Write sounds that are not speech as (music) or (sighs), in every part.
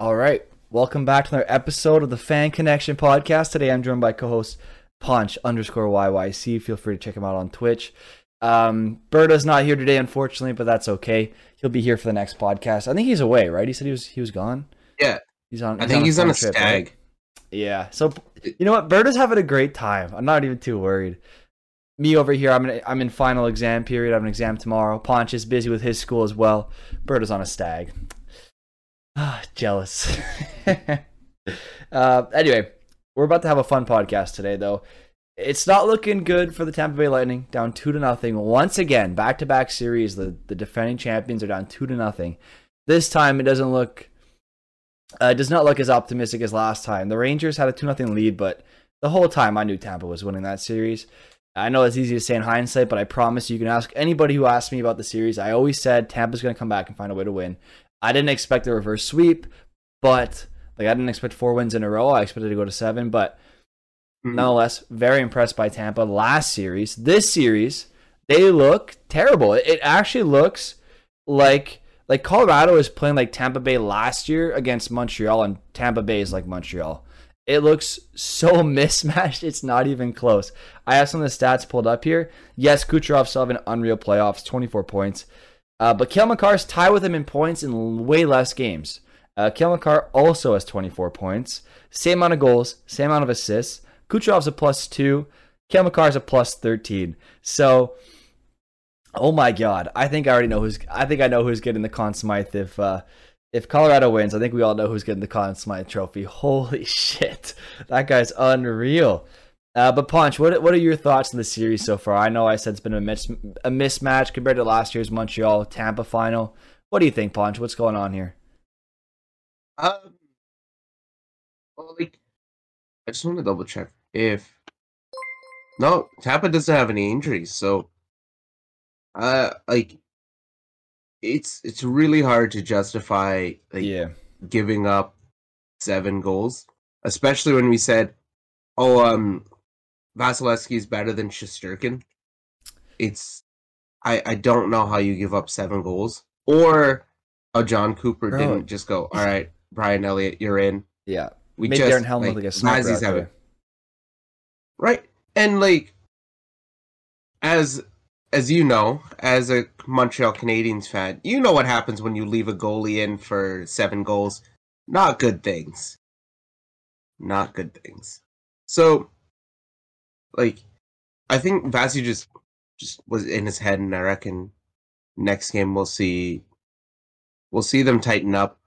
All right. Welcome back to another episode of the Fan Connection podcast. Today I'm joined by co-host Ponch underscore YYC. Feel free to check him out on Twitch. Um, Berta's not here today, unfortunately, but that's okay. He'll be here for the next podcast. I think he's away, right? He said he was he was gone. Yeah, He's on. I think he's on a trip, stag. right? Yeah. So you know what? Berta's having a great time. I'm not even too worried. Me over here, I'm in, I'm in final exam period. I have an exam tomorrow. Ponch is busy with his school as well. Berta's on a stag. Ah, jealous. uh, anyway, we're about to have a fun podcast today, though. It's not looking good for the Tampa Bay Lightning. Down two to nothing once again. Back to back series. The the defending champions are down two to nothing. This time it doesn't look. Uh, does not look as optimistic as last time. The Rangers had a two nothing lead, but the whole time I knew Tampa was winning that series. I know it's easy to say in hindsight, but I promise you, you can ask anybody who asked me about the series. I always said Tampa's going to come back and find a way to win. I didn't expect a reverse sweep, but like I didn't expect four wins in a row. I expected to go to seven, but Mhm. nonetheless, very impressed by Tampa last series. This series, they look terrible. It actually looks like like Colorado is playing like Tampa Bay last year against Montreal, and Tampa Bay is like Montreal. It looks so (laughs) mismatched. It's not even close. I have some of the stats pulled up here. Yes, Kucherov still have an unreal playoffs, 24 points. Uh, but Cale Makar's tied with him in points in way less games. Uh, Cale Makar also has 24 points. Same amount of goals, same amount of assists. Kucherov's a plus two. Cale Makar's a plus 13. So, oh my God, I think I already know who's. I think I know who's getting the Conn Smythe if uh, if Colorado wins. I think we all know who's getting the Conn Smythe Trophy. (laughs) Holy shit, that guy's unreal. Uh, but Ponch, what what are your thoughts on the series so far? I know I said it's been a mis- a mismatch compared to last year's Montreal Tampa final. What do you think, Ponch? What's going on here? Um, well, like, I just want to double check if no Tampa doesn't have any injuries, so uh, like, it's it's really hard to justify like yeah, giving up seven goals, especially when we said, "Oh, um, Vasilevskiy is better than Shesterkin." It's I I don't know how you give up seven goals, or how Jon Cooper Bro. didn't just go, "All right, Brian Elliott, you're in." yeah. We Made just Darren Helm look like a having- right, and like as as you know, as a Montreal Canadiens fan, you know what happens when you leave a goalie in for seven goals. Not good things. Not good things. So, like, I think Vazzy just just was in his head, and I reckon next game we'll see we'll see them tighten up.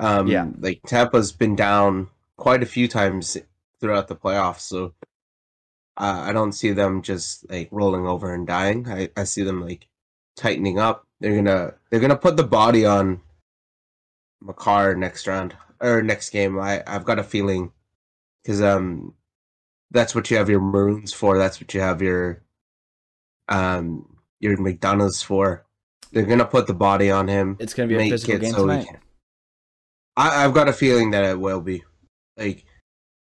Um, Yeah. like Tampa's been down quite a few times throughout the playoffs, so uh, I don't see them just like rolling over and dying. I, I see them like tightening up. They're gonna they're gonna put the body on Makar next round or next game. I I've got a feeling because um that's what you have your Maroons for. That's what you have your um your McDonagh's for. They're gonna put the body on him. It's gonna be a physical it game so tonight. I, I've got a feeling that it will be. Like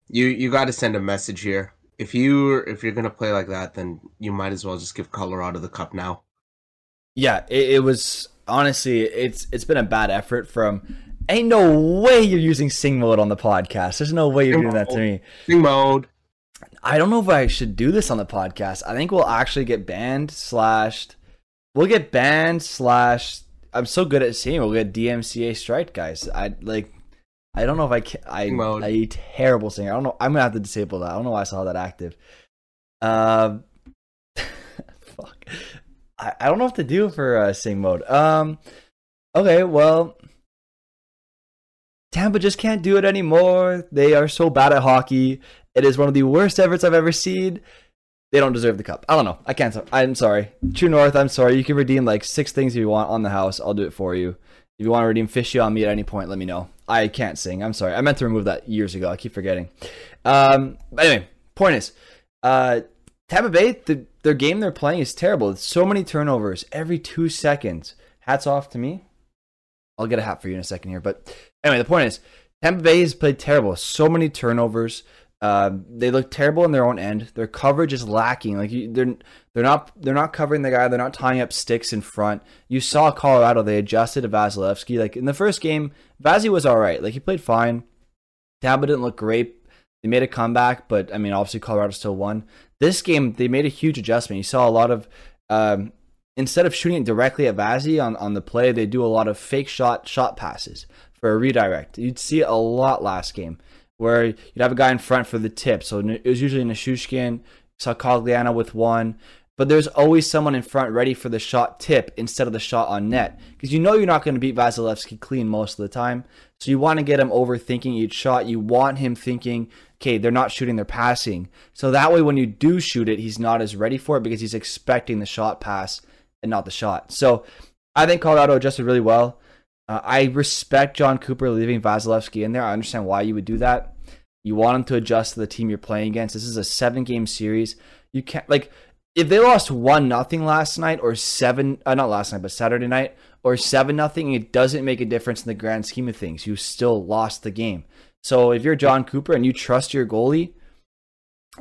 you, you got to send a message here. If you if you're gonna play like that, then you might as well just give Colorado the cup now. Yeah, it, it was honestly it's it's been a bad effort from. Ain't no way you're using sing mode on the podcast. There's no way you're doing that to me. Sing mode. I don't know if I should do this on the podcast. I think we'll actually get banned slashed. We'll get banned slash. I'm so good at seeing. We'll get DMCA strike, guys. I like. I don't know if I can. I mode. I terrible singer. I don't know. I'm gonna have to disable that. I don't know why I saw that active. Um. (laughs) fuck. I, I don't know what to do for uh, sing mode. Um. Okay. Well. Tampa just can't do it anymore. They are so bad at hockey. It is one of the worst efforts I've ever seen. They don't deserve the cup. I don't know. I can't. I'm sorry. True North, I'm sorry. You can redeem like six things if you want on the house. I'll do it for you. If you want to redeem fishy on me at any point, let me know. I can't sing. I'm sorry. I meant to remove that years ago. I keep forgetting. Um, but anyway, point is, uh, Tampa Bay, the, their game they're playing is terrible. It's so many turnovers every two seconds. Hats off to me. I'll get a hat for you in a second here. But anyway, the point is, Tampa Bay has played terrible. So many turnovers. Uh, they look terrible in their own end. Their coverage is lacking. Like you, they're they're not they're not covering the guy. They're not tying up sticks in front. You saw Colorado. They adjusted to Vasilevskiy. Like in the first game, Vazzy was all right. Like he played fine. Tampa didn't look great. They made a comeback, but I mean, obviously Colorado still won. This game, they made a huge adjustment. You saw a lot of um, instead of shooting directly at Vazzy on, on the play, they do a lot of fake shot shot passes for a redirect. You'd see a lot last game where you'd have a guy in front for the tip. So it was usually Nichushkin, saw with one, but there's always someone in front ready for the shot tip instead of the shot on net because you know you're not going to beat Vasilevskiy clean most of the time. So you want to get him overthinking each shot. You want him thinking, okay, they're not shooting, they're passing. So that way, when you do shoot it, he's not as ready for it because he's expecting the shot pass and not the shot. So I think Colorado adjusted really well. Uh, I respect Jon Cooper leaving Vasilevskiy in there. I understand why you would do that. You want him to adjust to the team you're playing against. This is a seven game series. You can't like if they lost one nothing last night or seven uh, not last night but Saturday night or seven nothing, it doesn't make a difference in the grand scheme of things. You still lost the game. So if you're Jon Cooper and you trust your goalie,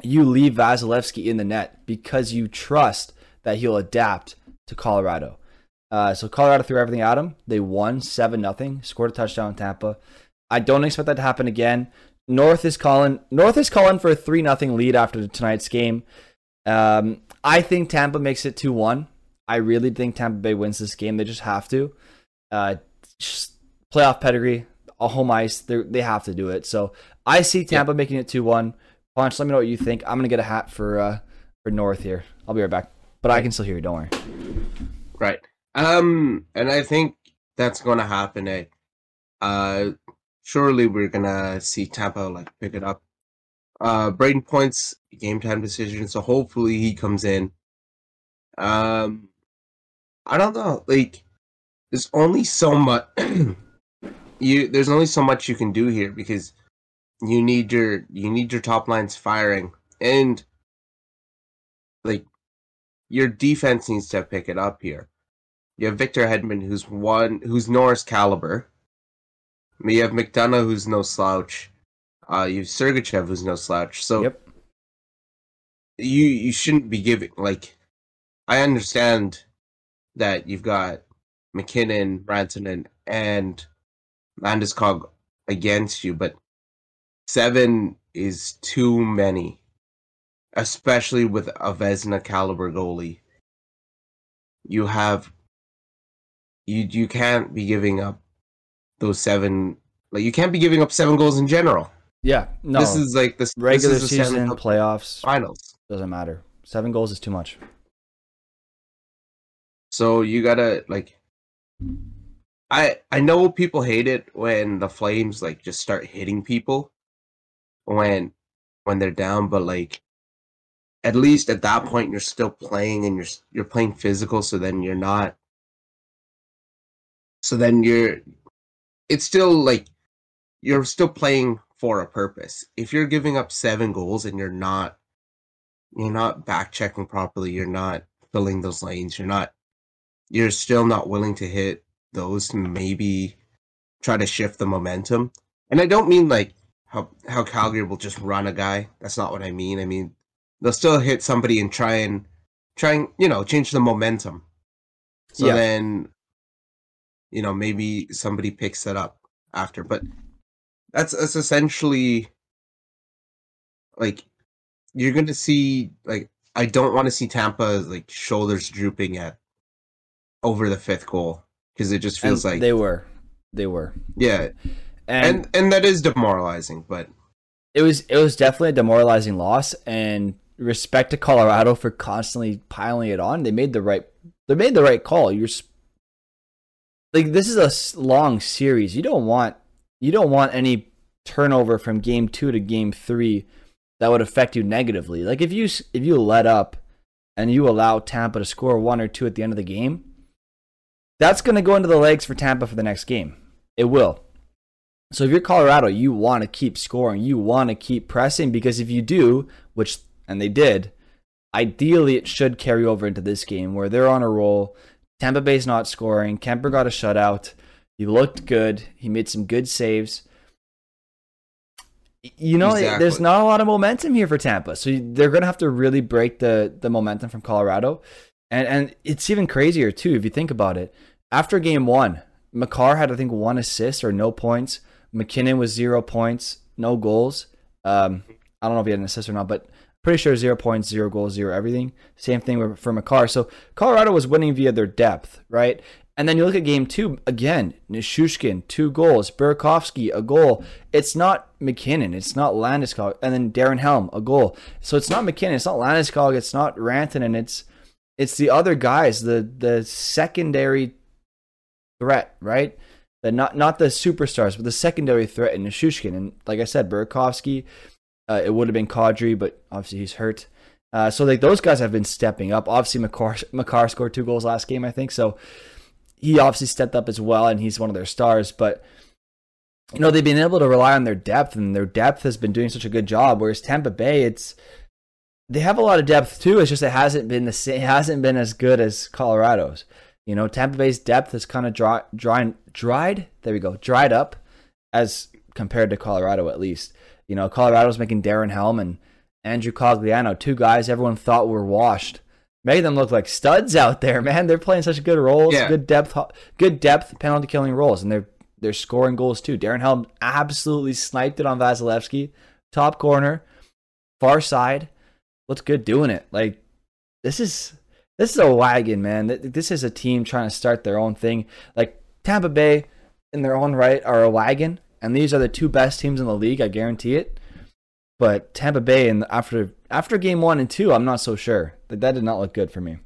you leave Vasilevskiy in the net because you trust that he'll adapt to Colorado. Uh, so Colorado threw everything at them. They won seven nothing. Scored a touchdown in Tampa. I don't expect that to happen again. North is calling. North is calling for a three nothing lead after tonight's game. Um, I think Tampa makes it two one. I really think Tampa Bay wins this game. They just have to. Uh, just playoff pedigree, a home ice. They they have to do it. So I see Tampa making it two one. Ponch. Let me know what you think. I'm gonna get a hat for uh, for North here. I'll be right back. But I can still hear you. Don't worry. Right. Um, and I think that's to happen. Eh? Uh, surely we're gonna see Tampa like pick it up. Uh, Brayden Point's game time decision, so hopefully he comes in. Um, I don't know. Like, there's only so much (clears throat) you. There's only so much you can do here because you need your you need your top lines firing and like your defense needs to pick it up here. You have Victor Hedman, who's one, who's Norris caliber. You have McDonagh, who's no slouch. Uh, you have Sergachev, who's no slouch. So Yep. you you shouldn't be giving like. I understand that you've got MacKinnon, Rantanen, and Landeskog against you, but seven is too many, especially with a Vezina caliber goalie. You have you you can't be giving up those seven like you can't be giving up seven goals in general. Yeah. No. This is like this regular this is season, playoffs. finals. Doesn't matter. Seven goals is too much. So you gotta like I I know people hate it when the Flames like just start hitting people when when they're down, but like at least at that point you're still playing and you're you're playing physical, so then you're not. So then you're, it's still like you're still playing for a purpose. If you're giving up seven goals and you're not, you're not back checking properly, you're not filling those lanes, you're not you're still not willing to hit those maybe try to shift the momentum. And I don't mean like how how Calgary will just run a guy. That's not what I mean. I mean they'll still hit somebody and try and try and you know change the momentum. So Yeah. then you know maybe somebody picks it up after. But that's that's essentially like you're gonna see like I don't want to see Tampa like shoulders drooping at over the fifth goal because it just feels And like they were. They were. yeah, And, and and that is demoralizing. But it was it was definitely a demoralizing loss and respect to Colorado for constantly piling it on. They made the right they made the right call. You're like this is a long series. You don't want you don't want any turnover from game 2 to game 3 that would affect you negatively. Like if you if you let up and you allow Tampa to score one or two at the end of the game, that's going to go into the legs for Tampa for the next game. It will. So if you're Colorado, you want to keep scoring. You want to keep pressing because if you do, which and they did, ideally it should carry over into this game where they're on a roll. Tampa Bay's not scoring. Kuemper got a shutout. He looked good. He made some good saves. you know, there's not a lot of momentum here for Tampa, so they're going to have to really break the the momentum from Colorado, and and it's even crazier too if you think about it. After game one, Makar had I think one assist or no points. MacKinnon was zero points, no goals. Um, I don't know if he had an assist or not, but pretty sure zero points, zero goals, zero everything. Same thing for Makar. So Colorado was winning via their depth, right? And then you look at game two again. Nichushkin, two goals. Burakovsky, a goal. It's not MacKinnon. It's not Landeskog. And then Darren Helm, a goal. So it's not MacKinnon. It's not Landeskog. It's not Rantanen. It's it's the other guys, the the secondary threat, right? The not not the superstars, but the secondary threat in Nichushkin. And like I said, Burakovsky, uh, it would have been Kadri, but obviously he's hurt. Uh, so like those guys have been stepping up. Obviously, Makar, (laughs) Makar scored two goals last game, I think. So he obviously stepped up as well, and he's one of their stars. But you know they've been able to rely on their depth, and their depth has been doing such a good job. Whereas Tampa Bay, it's they have a lot of depth too. It's just it hasn't been the same, it hasn't been as good as Colorado's. You know, Tampa Bay's depth has kind of dry, dry, dried. There we go, dried up as compared to Colorado at least. You know, Colorado's making Darren Helm and Andrew Cogliano, two guys everyone thought were washed. Made them look like studs out there, man. They're playing such good roles, Yeah. good depth, good depth penalty killing roles, and they're they're scoring goals too. Darren Helm absolutely sniped it on Vasilevskiy, top corner, far side. Looks good doing it. Like this is this is a wagon, man. This is a team trying to start their own thing. Like Tampa Bay, in their own right, are a wagon, and these are the two best teams in the league. I guarantee it. But Tampa Bay, and after after game one and two, I'm not so sure. That that did not look good for me.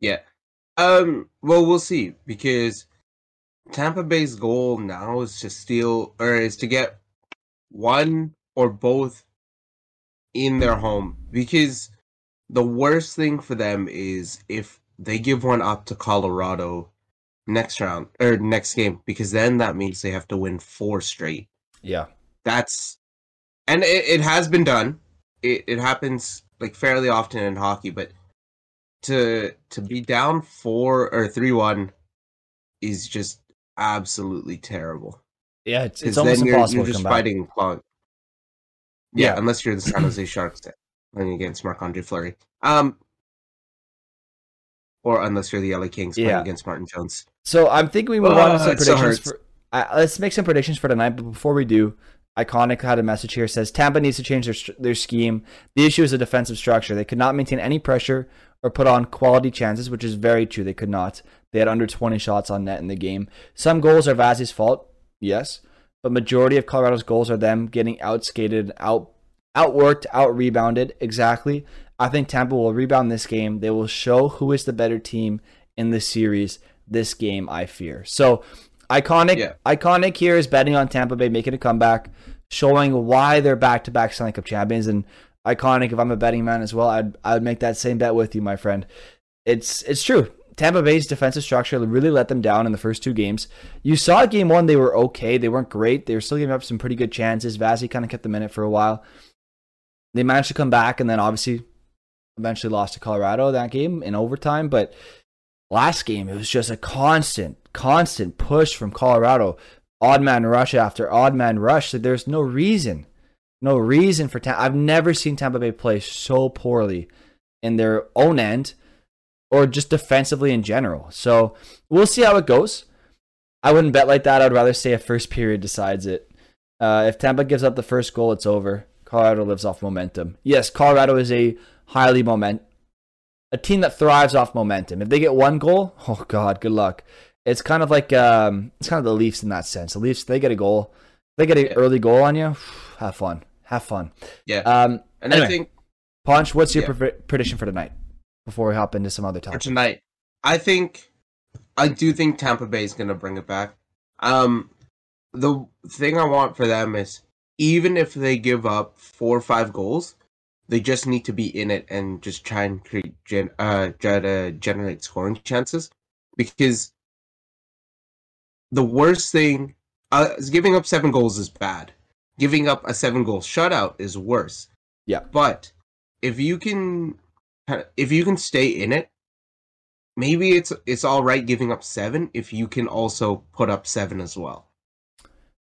Yeah. Um. Well, we'll see because Tampa Bay's goal now is to steal or is to get one or both in their home because the worst thing for them is if they give one up to Colorado next round or next game because then that means they have to win four straight. Yeah, That's and it, it has been done. It it happens like fairly often in hockey, but to to be down four or three one is just absolutely terrible. yeah, it's, it's almost you're, impossible you're to just come back. fighting clock. Yeah, Yeah. unless you're the San Jose (clears throat) Sharks playing against Marc Andre Fleury. Um, or unless you're the LA Kings playing Yeah. against Martin Jones. So I'm thinking we move on to Ah, some predictions hurts. for. Uh, let's make some predictions for tonight. But before we do, Iconic had a message here. Says Tampa needs to change their their scheme. The issue is the defensive structure. They could not maintain any pressure or put on quality chances, which is very true. They could not. They had under 20 shots on net in the game. Some goals are Vazzy's fault, yes, but majority of Colorado's goals are them getting outskated, out outworked, out rebounded. Exactly. I think Tampa will rebound this game. They will show who is the better team in the series this game, I fear. So iconic Yeah. iconic here is betting on Tampa Bay making a comeback, showing why they're back to back Stanley Cup champions. And iconic, if I'm a betting man as well, I'd I'd make that same bet with you, my friend. It's it's true. Tampa Bay's defensive structure really let them down in the first two games. You saw game one, they were okay. They weren't great. They were still giving up some pretty good chances. Vazzy kind of kept them in it for a while. They managed to come back and then obviously eventually lost to Colorado that game in overtime. But last game, it was just a constant, constant push from Colorado. Odd man rush after odd man rush. So there's no reason, no reason for Tampa. I've never seen Tampa Bay play so poorly in their own end or just defensively in general. So we'll see how it goes. I wouldn't bet like that. I'd rather say a first period decides it. Uh, if Tampa gives up the first goal, it's over. Colorado lives off momentum. Yes, Colorado is a highly moment, a team that thrives off momentum. If they get one goal, oh god, good luck. It's kind of like um, it's kind of the Leafs in that sense. The Leafs, they get a goal, they get an Yeah. early goal on you. (sighs) Have fun, have fun. Yeah, Um, and anyway. I think Ponch, what's your Yeah. pre- prediction for tonight? Before we hop into some other for topics. tonight. I think I do think Tampa Bay is going to bring it back. Um, the thing I want for them is even if they give up four or five goals, they just need to be in it and just try and create gen- uh try to generate scoring chances because the worst thing uh, is giving up seven goals is bad. Giving up a seven goal shutout is worse. Yeah. But if you can if you can stay in it, maybe it's it's all right giving up seven if you can also put up seven as well.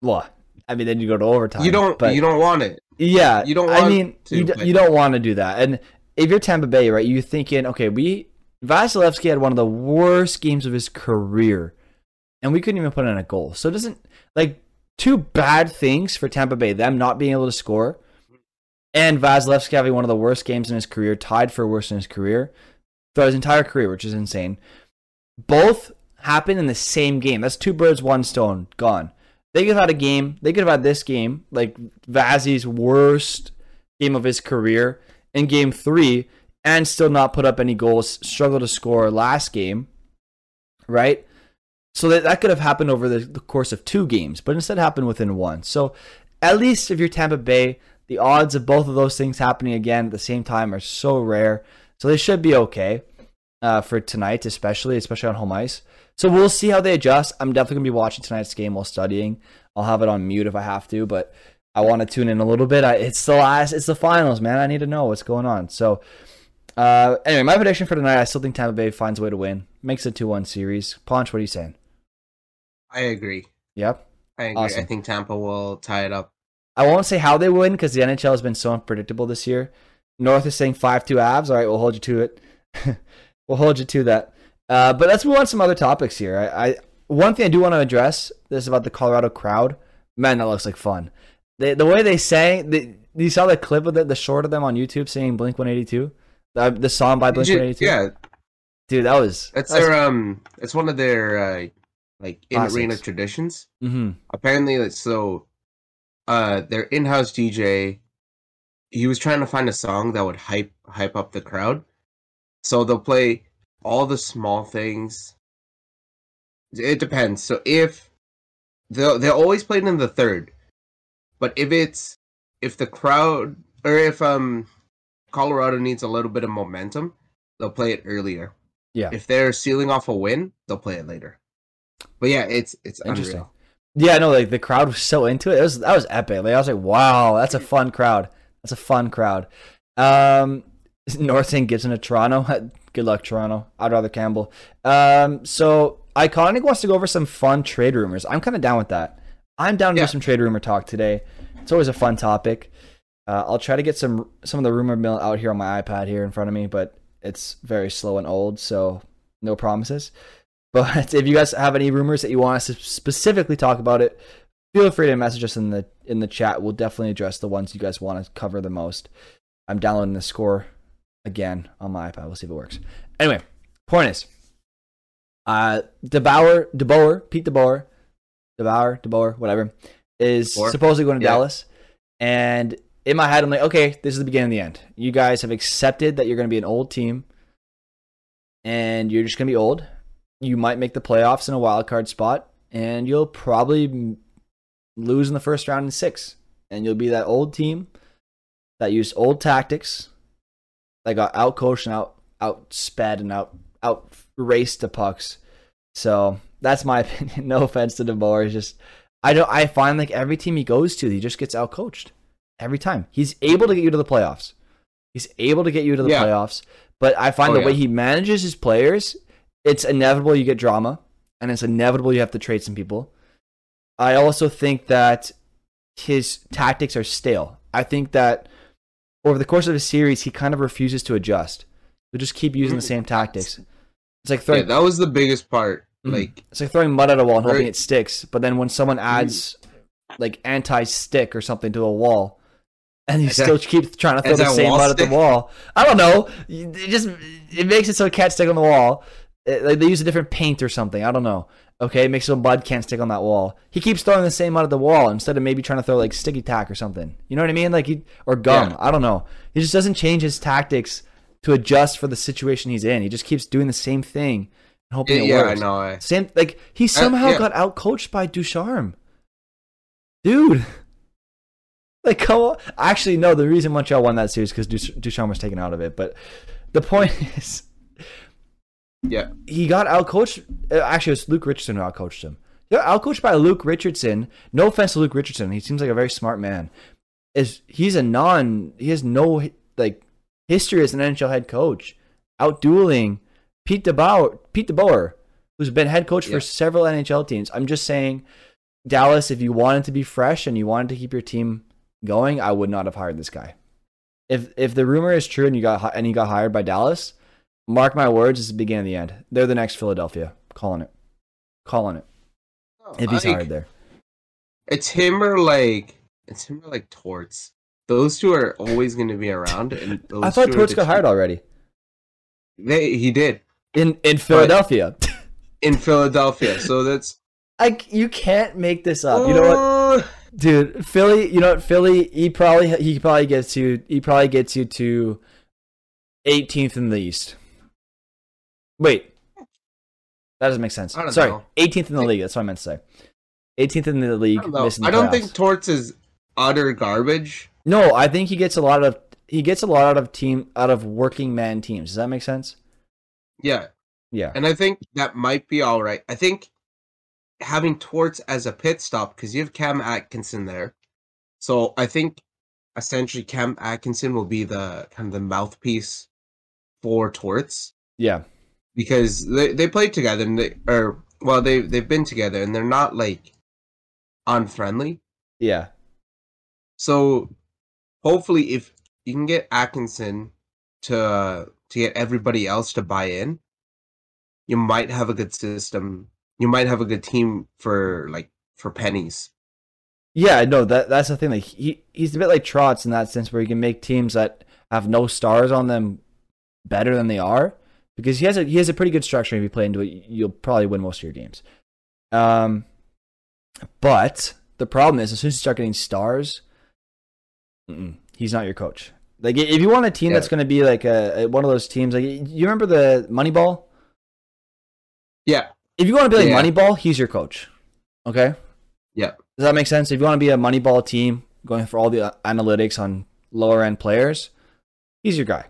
Well, I mean, then you go to overtime. You don't. But you don't want it. yeah, you don't I want mean, to, you, but- you don't want to do that. And if you're Tampa Bay, right, you're thinking, okay, we Vasilevskiy had one of the worst games of his career, and we couldn't even put in a goal. So it doesn't like two bad things for Tampa Bay: them not being able to score, and Vasilevskiy having one of the worst games in his career, tied for worst in his career throughout his entire career, which is insane. Both happened in the same game. That's two birds, one stone, gone. They could have had a game. They could have had this game, like Vazzy's worst game of his career in game three, and still not put up any goals, struggle to score last game, right? So that, that could have happened over the, the course of two games, but instead happened within one. So at least if you're Tampa Bay, the odds of both of those things happening again at the same time are so rare. So they should be okay uh, for tonight, especially, especially on home ice. So we'll see how they adjust. I'm definitely gonna be watching tonight's game while studying. I'll have it on mute if I have to, but I want to tune in a little bit. I, it's the last, it's the finals, man. I need to know what's going on. So uh, anyway, my prediction for tonight, I still think Tampa Bay finds a way to win, makes a two one series. Ponch, what are you saying? I agree. Yep. I agree. Awesome. I think Tampa will tie it up. I won't say how they win because the NHL has been so unpredictable this year. North is saying five two Avs. All right, we'll hold you to it. (laughs) we'll hold you to that. Uh, but let's move on to some other topics here. I, I one thing I do want to address this is about the Colorado crowd. Man, that looks like fun. They, the way they sang, the, you saw the clip of the, the short of them on YouTube saying Blink One Eighty Two, the, the song by Blink One Eighty Two. Yeah, dude, that was that's that was, their um. It's one of their uh, like in arena traditions. mhm. Apparently, so uh, their in-house DJ, he was trying to find a song that would hype hype up the crowd. So they'll play all the small things. It depends. So if they'll they always play it in the third, but if it's if the crowd or if um Colorado needs a little bit of momentum, they'll play it earlier. Yeah. If they're sealing off a win, they'll play it later. But yeah, it's it's Interesting. unreal. Yeah, no, like the crowd was so into it. It was that was epic. Like I was like, wow, that's a fun crowd. That's a fun crowd. Um, (laughs) North saying Gibson to Toronto. (laughs) Good luck, Toronto. I'd rather Campbell. Um, so Iconic wants to go over some fun trade rumors. I'm kind of down with that. I'm down to Yeah. do some trade rumor talk today. It's always a fun topic. Uh, I'll try to get some some of the rumor mill out here on my iPad here in front of me, but it's very slow and old, so no promises. (laughs) But if you guys have any rumors that you want us to specifically talk about it, feel free to message us in the in the chat. We'll definitely address the ones you guys want to cover the most. I'm downloading the score again on my iPad. We'll see if it works. Anyway, point is, uh, DeBauer, DeBoer, Pete DeBoer, DeBauer, DeBoer, whatever, is supposedly going to yeah. Dallas. And in my head, I'm like, okay, this is the beginning of the end. You guys have accepted that you're going to be an old team, and you're just going to be old. You might make the playoffs in a wild card spot, and you'll probably lose in the first round in six. And you'll be that old team that used old tactics, that uh, got out coached and out outsped and out out raced the pucks. So that's my (laughs) opinion. No offense to DeBoer. It's just I don't I find like every team he goes to, he just gets out coached. Every time. He's able to get you to the playoffs. He's able to get you to the Yeah. playoffs. But I find Oh, the yeah. way he manages his players, it's inevitable you get drama. And it's inevitable you have to trade some people. I also think that his tactics are stale. I think that over the course of a series, he kind of refuses to adjust. He'll just keep using the Mhm. same tactics. It's like Yeah, throwing, that was the biggest part. Mhm. Like it's like throwing mud at a wall and hoping it sticks. But then when someone adds like anti-stick or something to a wall, and you (laughs) still that- keep trying to throw the same wall mud at the wall. I don't know. It just it makes it so it can't stick on the wall. It- like they use a different paint or something. I don't know. Okay, it makes so mud can't stick on that wall. He keeps throwing the same mud at the wall instead of maybe trying to throw like sticky tack or something. You know what I mean? Like he or gum. Yeah. I don't know. He just doesn't change his tactics to adjust for the situation he's in. He just keeps doing the same thing and hoping yeah, it yeah, I know. I, Same like he uh, somehow yeah. got out coached by Ducharme. Dude. (laughs) Like come on. Actually, no, the reason Montreal won that series because Ducharme was taken out of it. But the point (laughs) is yeah, he got out coached uh, actually it was Luke Richardson who out coached him. He got out coached by Luke Richardson. No offense to Luke Richardson. He seems like a very smart man. Is he's a non he has no like history as an NHL head coach. Out dueling Pete DeBauer Pete DeBoer, who's been head coach Yeah. for several NHL teams. I'm just saying Dallas, if you wanted to be fresh and you wanted to keep your team going, I would not have hired this guy. If if the rumor is true and you got and he got hired by Dallas, mark my words, it's the beginning of the end. They're the next Philadelphia. Calling it. Calling it. If he's Like, hired there. It's him or like it's him or like Torts. Those two are always going to be around. And (laughs) those I thought Torts got hired already. They, he did In in Philadelphia. in (laughs) Philadelphia. So that's Like you can't make this up. You know what? Uh, Dude, Philly, you know what? Philly, he probably he probably gets you he probably gets you to 18th in the East. Wait. That doesn't make sense. I don't Sorry, know. 18th in the league. That's what I meant to say. 18th in the league. I don't, missing the I don't think Torts is utter garbage. No, I think he gets a lot of he gets a lot out of team out of working man teams. Does that make sense? Yeah, Yeah. and I think that might be all right. I think having Torts as a pit stop because you have Cam Atkinson there, so I think essentially Cam Atkinson will be the kind of the mouthpiece for Torts Yeah. Because they they played together and they or well they they've been together and they're not like unfriendly. Yeah. So hopefully, if you can get Atkinson to uh, to get everybody else to buy in, you might have a good system. You might have a good team for like for pennies. Yeah, no, that that's the thing. Like he he's a bit like Trotz in that sense, where he can make teams that have no stars on them better than they are, because he has a he has a pretty good structure. If you play into it, you'll probably win most of your games. Um, but the problem is, as soon as you start getting stars, he's not your coach. Like if you want a team Yeah. that's going to be like a, a- one of those teams, like you remember the Moneyball. Yeah, If you want to be like Yeah. Moneyball, he's your coach. Okay. Yeah. Does that make sense? If you want to be a Moneyball team, going for all the analytics on lower end players, he's your guy.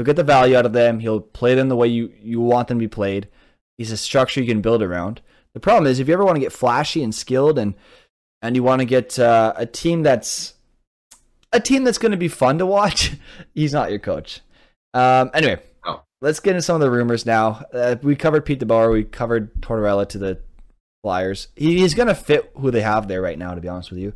He'll get the value out of them. He'll play them the way you, you want them to be played. He's a structure you can build around. The problem is, if you ever want to get flashy and skilled, and and you want to get uh, a team that's a team that's going to be fun to watch, (laughs) he's not your coach. Um, anyway, No. let's get into some of the rumors now. Uh, we covered Pete DeBoer. We covered Tortorella to the Flyers. He, he's going to fit who they have there right now, to be honest with you.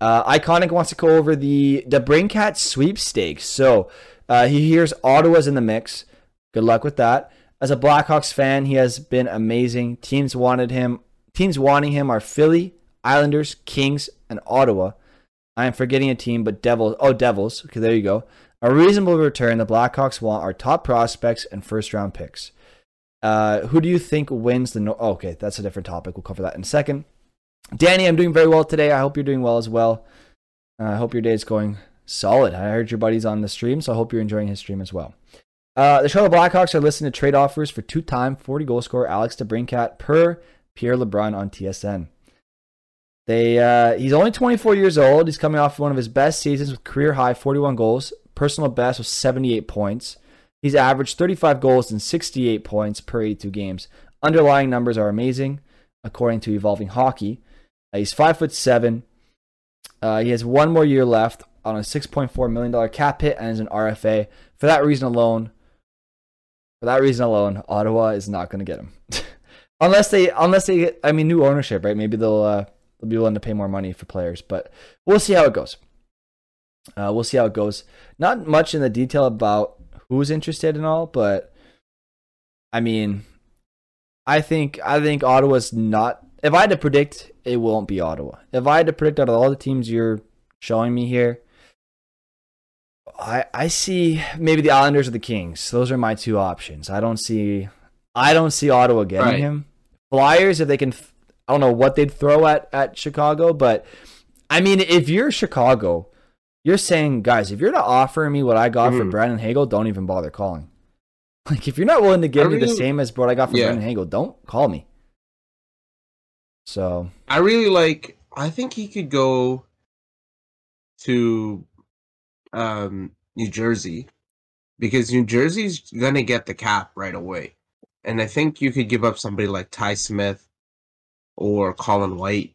Uh, Iconic wants to go over the the Braincat sweepstakes. So uh, he hears Ottawa's in the mix. Good luck with that. As a Blackhawks fan, he has been amazing. Teams wanted him. Teams wanting him are Philly, Islanders, Kings, and Ottawa. I am forgetting a team, but Devils. Oh, Devils. Okay, there you go. A reasonable return. The Blackhawks want our top prospects and first round picks. Uh, who do you think wins the? No- oh, okay, that's a different topic. We'll cover that in a second. Danny, I'm doing very well today. I hope you're doing well as well. Uh, I hope your day is going solid. I heard your buddy's on the stream, so I hope you're enjoying his stream as well. Uh, the Charlotte Blackhawks are listening to trade offers for two-time 40 goal scorer Alex DeBrincat per Pierre LeBrun on TSN. They uh, he's only 24 years old. He's coming off one of his best seasons with career high 41 goals. Personal best was 78 points. He's averaged 35 goals and 68 points per 82 games. Underlying numbers are amazing, according to Evolving Hockey. Uh, he's five foot seven. Uh, he has one more year left on a 6.4 million dollar cap hit and is an RFA. For that reason alone, for that reason alone, Ottawa is not going to get him, (laughs) unless they unless they. I mean, new ownership, right? Maybe they'll uh, they'll be willing to pay more money for players, but we'll see how it goes. Uh, we'll see how it goes. Not much in the detail about who's interested and all, but I mean, I think I think Ottawa's not. If I had to predict, it won't be Ottawa. If I had to predict out of all the teams you're showing me here, I I see maybe the Islanders or the Kings. Those are my two options. I don't see I don't see Ottawa getting Right. him. Flyers if they can. I don't know what they'd throw at at Chicago, but I mean, if you're Chicago, you're saying, guys, if you're not offering me what I got for Mhm. Brandon Hagel, don't even bother calling. (laughs) Like, if you're not willing to give I me the same as what I got for Yeah. Brandon Hagel, don't call me. So, I really like. I think he could go to um, New Jersey because New Jersey's gonna get the cap right away, and I think you could give up somebody like Ty Smith or Colin White,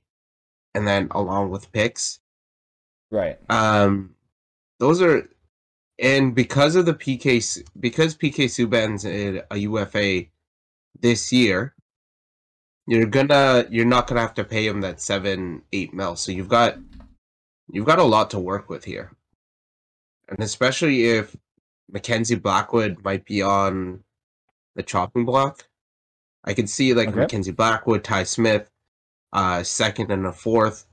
and then along with picks. right. Um, those are, and because of the PK, because PK Subban's a a UFA this year, you're gonna you're not gonna have to pay him that seven eight mil. So you've got you've got a lot to work with here, and especially if Mackenzie Blackwood might be on the chopping block. I could see like Okay. Mackenzie Blackwood, Ty Smith, uh, second and a fourth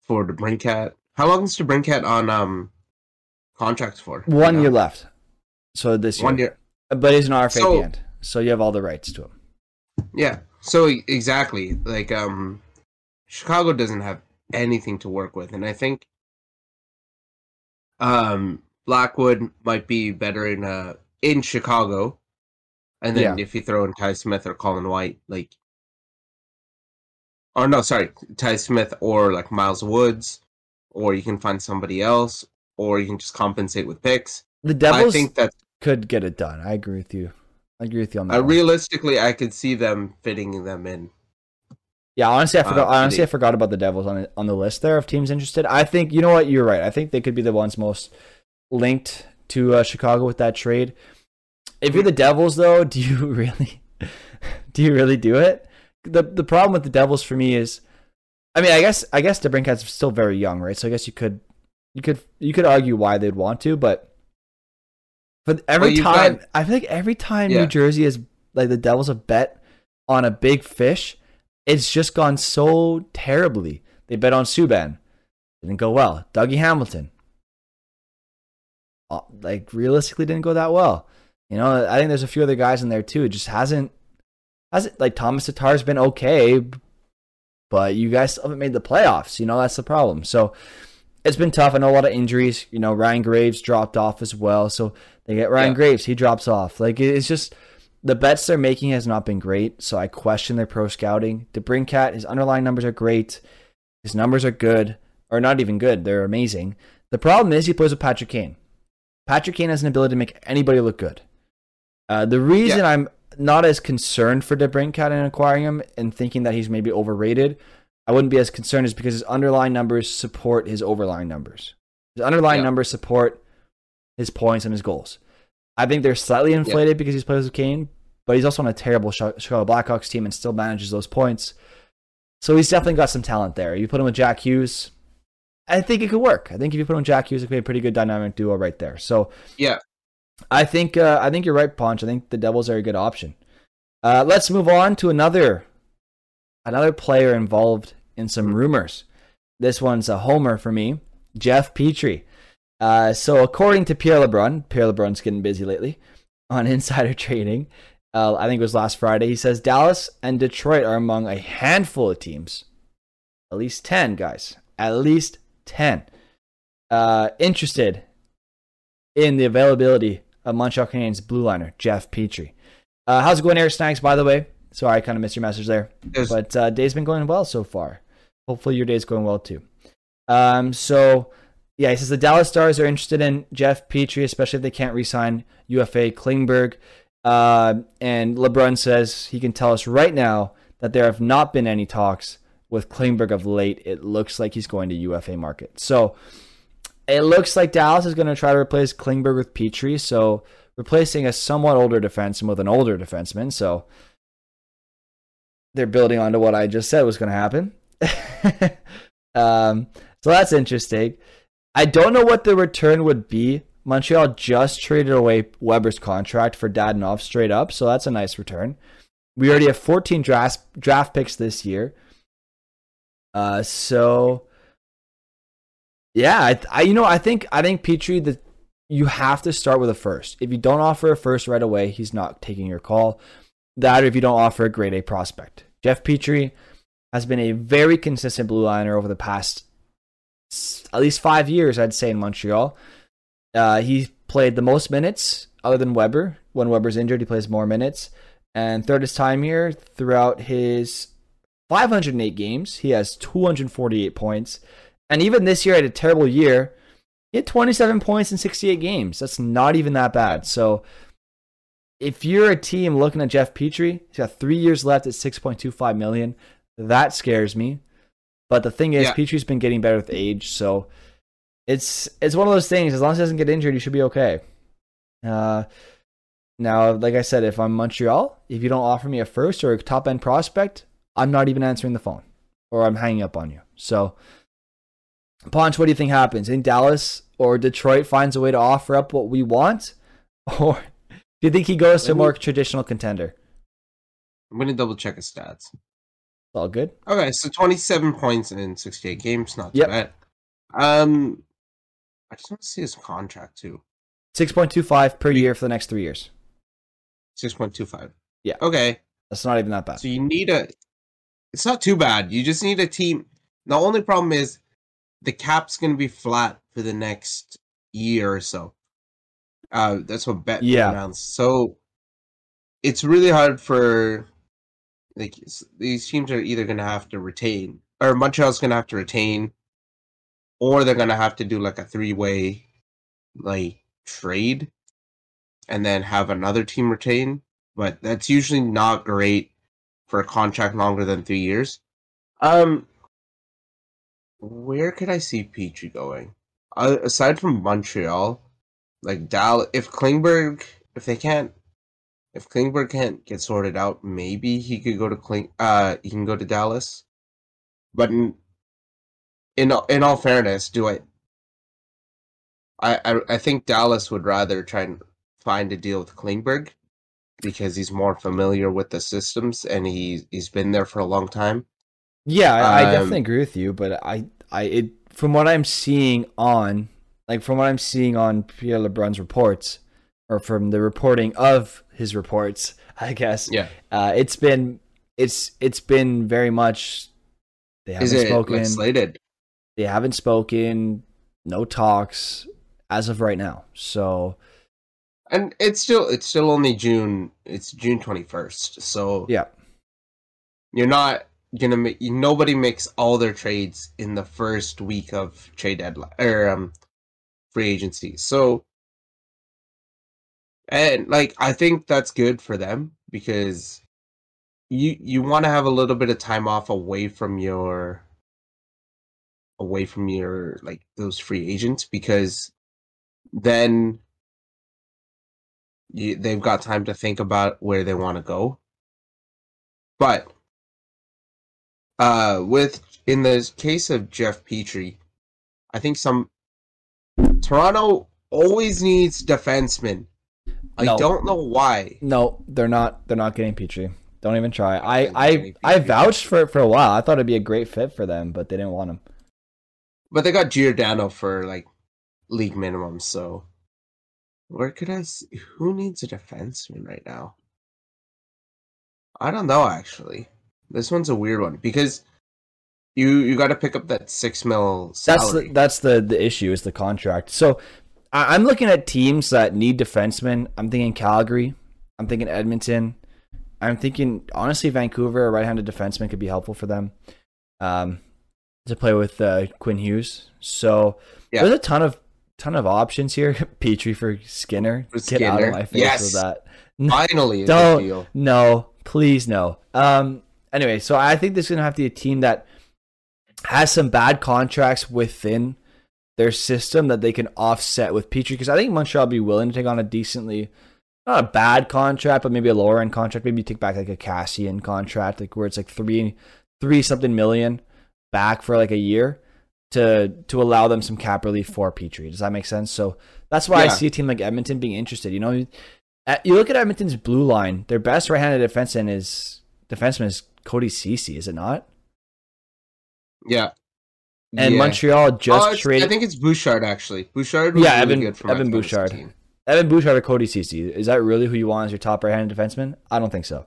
for the Brinkat. How long is the Brinkat on um contracts for? One You know? year left. So this year. One year. But he's an RFA at So- the end. So you have all the rights to him. Yeah. So exactly, like um, Chicago doesn't have anything to work with, and I think um Blackwood might be better in uh in Chicago, and then Yeah. if you throw in Ty Smith or Colin White, like, or no, sorry, Ty Smith or like Miles Woods, or you can find somebody else, or you can just compensate with picks. The Devils I think that could get it done. I agree with you. I agree with you on that. uh, realistically, I could see them fitting them in. Yeah, honestly, I forgot. Uh, honestly, the- I forgot about the Devils on the, on the list there of teams interested. I think you know what you're right. I think they could be the ones most linked to uh, Chicago with that trade. If you're the Devils, though, (laughs) do you really, do you really do it? the The problem with the Devils for me is, I mean, I guess I guess DeBrincat's still very young, right? So I guess you could you could you could argue why they'd want to, but for every Well, time got- I feel like every time Yeah. New Jersey is like the Devils have bet on a big fish, it's just gone so terribly. They bet on Subban, didn't go well. Dougie Hamilton, uh, like realistically, didn't go that well. You know, I think there's a few other guys in there too. It just hasn't, hasn't like Tomas Tatar's been okay, but you guys still haven't made the playoffs. You know, that's the problem. So it's been tough. I know a lot of injuries. You know, Ryan Graves dropped off as well. So they get Ryan Yeah. Graves, he drops off. Like it's just the bets they're making has not been great. So I question their pro scouting. DeBrincat, his underlying numbers are great. His numbers are good, or not even good. They're amazing. The problem is he plays with Patrick Kane. Patrick Kane has an ability to make anybody look good. Uh, the reason Yeah. I'm not as concerned for DeBrincat in acquiring him and thinking that he's maybe overrated, I wouldn't be as concerned is because his underlying numbers support his overlying numbers. His underlying Yeah. numbers support his points and his goals. I think they're slightly inflated because he's plays with Kane, but he's also on a terrible Chicago Blackhawks team and still manages those points. So he's definitely got some talent there. You put him with Jack Hughes, I think it could work. I think if you put him with Jack Hughes, it could be a pretty good dynamic duo right there. So Yeah. I think uh, I think you're right, Ponch. I think the Devils are a good option. Uh, let's move on to another another player involved in some rumors. This one's a homer for me, Jeff Petry. Uh, so according to Pierre LeBrun, Pierre LeBrun's getting busy lately on (laughs) insider trading. Uh, I think it was last Friday. He says Dallas and Detroit are among a handful of teams, at least ten guys, at least ten, uh, interested in the availability of Montreal Canadiens blue liner Jeff Petry. Uh, how's it going, Eric Snacks? By the way, sorry I kind of missed your message there, There's- but uh, day's been going well so far. Hopefully your day's going well too. Um, so yeah, he says the Dallas Stars are interested in Jeff Petry, especially if they can't re-sign UFA Klingberg. Uh, and LeBrun says he can tell us right now that there have not been any talks with Klingberg of late. It looks like he's going to UFA market. So it looks like Dallas is going to try to replace Klingberg with Petry. So replacing a somewhat older defenseman with an older defenseman. So they're building onto what I just said was going to happen. (laughs) um, so that's interesting. I don't know what the return would be. Montreal just traded away Weber's contract for Dadonov straight up, so that's a nice return. We already have 14 draft draft picks this year. Uh, so yeah, I, I you know I think I think Petry the you have to start with a first. If you don't offer a first right away, he's not taking your call. That if you don't offer a grade A prospect. Jeff Petry has been a very consistent blue liner over the past at least five years, I'd say, in Montreal. Uh, he played the most minutes other than Weber. When Weber's injured, he plays more minutes. And third his time here, throughout his 508 games, he has 248 points. And even this year, had a terrible year. He had 27 points in 68 games. That's not even that bad. So if you're a team looking at Jeff Petry, he's got three years left at 6.25 million. That scares me. But the thing is, Yeah. Petry's been getting better with age, so it's it's one of those things. As long as he doesn't get injured, he should be okay. Uh, now, like I said, if I'm Montreal, if you don't offer me a first or a top end prospect, I'm not even answering the phone or I'm hanging up on you. So, Ponch, what do you think happens? In Dallas or Detroit finds a way to offer up what we want? (laughs) Or do you think he goes to a more traditional contender? I'm gonna double check his stats. All good. Okay, so 27 points in 68 games, not too Yep. bad. Um, I just want to see his contract too. 6.25 per year for the next three years. 6.25. Yeah. Okay, That's not even that bad. so you need a. It's not too bad. You just need a team. The only problem is the cap's gonna be flat for the next year or so. Uh, that's what Bet Yeah. announced. So it's really hard for like these teams are either gonna have to retain or Montreal's gonna have to retain, or they're gonna have to do like a three way like trade, and then have another team retain. But that's usually not great for a contract longer than three years. Um, where could I see Petry going? Uh, aside from Montreal, like Dallas, if Klingberg, if they can't, if Klingberg can't get sorted out, maybe he could go to Kling. Uh, he can go to Dallas. But in in all- in all fairness, do I? I I, I think Dallas would rather try and find a deal with Klingberg because he's more familiar with the systems and he he's been there for a long time. Yeah, I, I Um, definitely agree with you, but I, I, it from what I'm seeing on, like from what I'm seeing on Pierre LeBrun's reports, or from the reporting of his reports, I guess. Yeah. Uh, it's been, it's, it's been very much. They haven't it spoken. slated? they haven't spoken. No talks as of right now. So And it's still it's still only June. It's June twenty first. So yeah, you're not gonna make nobody makes all their trades in the first week of trade deadline or um free agency. So and like I think that's good for them because you you want to have a little bit of time off away from your away from your like those free agents because then you, they've got time to think about where they want to go. But uh with in the case of Jeff Petry, I think some Toronto always needs defensemen. I No. don't know why. no, they're not. They're not getting Petry. Don't even try. I, I, I vouched for it for a while. I thought it'd be a great fit for them, but they didn't want him. But they got Giordano for like league minimum, so where could I see who needs a defenseman right now? I don't know actually. This one's a weird one because you you got to pick up that six mil That's the, that's the the issue is the contract. So I, I'm looking at teams that need defensemen. I'm thinking Calgary. I'm thinking Edmonton. I'm thinking honestly Vancouver, a right-handed defenseman could be helpful for them. Um, to play with uh, Quinn Hughes. So Yeah. there's a ton of ton of options here. (laughs) Petry for Skinner. For Get out of my face Yes. with that. (laughs) Finally, a Don't-. No, please no. Um. Anyway, so I think this is gonna have to be a team that has some bad contracts within their system that they can offset with Petry. Because I think Montreal will be willing to take on a decently, not a bad contract, but maybe a lower end contract. Maybe take back like a Kassian contract, like where it's like three, three something million back for like a year to to allow them some cap relief for Petry. Does that make sense? So that's why I see a team like Edmonton being interested. You know, at- you look at Edmonton's blue line. Their best right-handed defenseman is defenseman is Cody Ceci, is it not? Yeah. And Yeah. Montreal Oh, just it's- traded I think it's Bouchard actually. Bouchard Yeah, really Evan- good for my Evan Bouchard. team. Evan Bouchard or Cody Ceci. Is that really who you want as your top right-handed defenseman? I don't think so.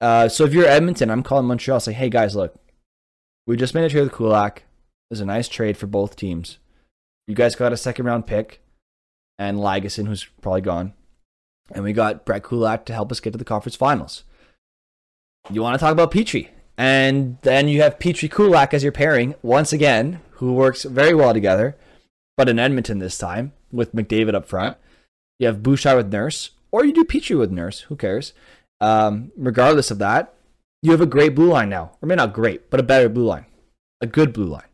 Uh, so if you're Edmonton, I'm calling Montreal. Say, hey guys, look, we just made a trade with Kulak. It was a nice trade for both teams. You guys got a second round pick and Lagesson, who's probably gone, and we got Brett Kulak to help us get to the conference finals. You want to talk about Petry, and then you have Petry Kulak as your pairing once again, who works very well together, but in Edmonton this time with McDavid up front. You have Bouchard with Nurse, or you do Petry with Nurse. Who cares? Um, regardless of that, you have a great blue line now, or maybe not great, but a better blue line, a good blue line.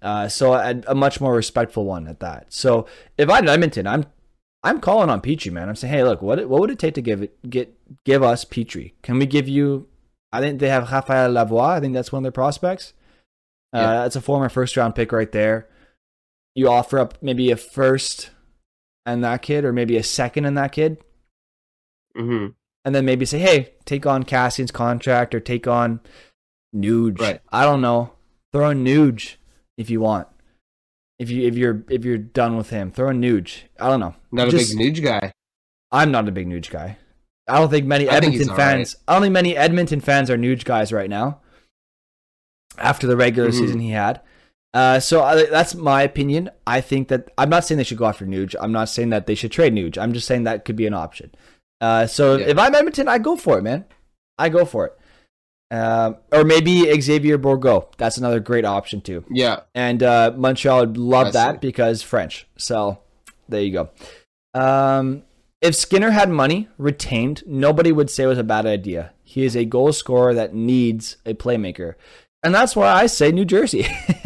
Uh, so a, a much more respectful one at that. So if I'm Edmonton, I'm I'm calling on Petry, man. I'm saying, hey, look, what what would it take to give it get give us Petry? Can we give you I think they have Raphael Lavoie. I think that's one of their prospects. Uh, Yeah. That's a former first round pick right there. You offer up maybe a first and that kid, or maybe a second and that kid, hmm and then maybe say, hey, take on Kassian's contract or take on Nuge. Right. I don't know. Throw in Nuge if you want. If you if you're if you're done with him, throw in Nuge. I don't know. Not a big Nuge guy. I'm not a big Nuge guy. I don't think many I think Edmonton fans. I don't think many Edmonton fans are Nuge guys right now. After the regular Mhm. season he had, uh, so I, that's my opinion. I think that I'm not saying they should go after Nuge. I'm not saying that they should trade Nuge. I'm just saying that could be an option. Uh, so Yeah. if I'm Edmonton, I go for it, man. I go for it. Um, or maybe Xavier Bourgault. That's another great option too Yeah. and uh, Montreal would love I that see. because French. So there you go. Um, if Skinner had money retained, nobody would say it was a bad idea. He is a goal scorer that needs a playmaker, and that's why I say New Jersey, (laughs)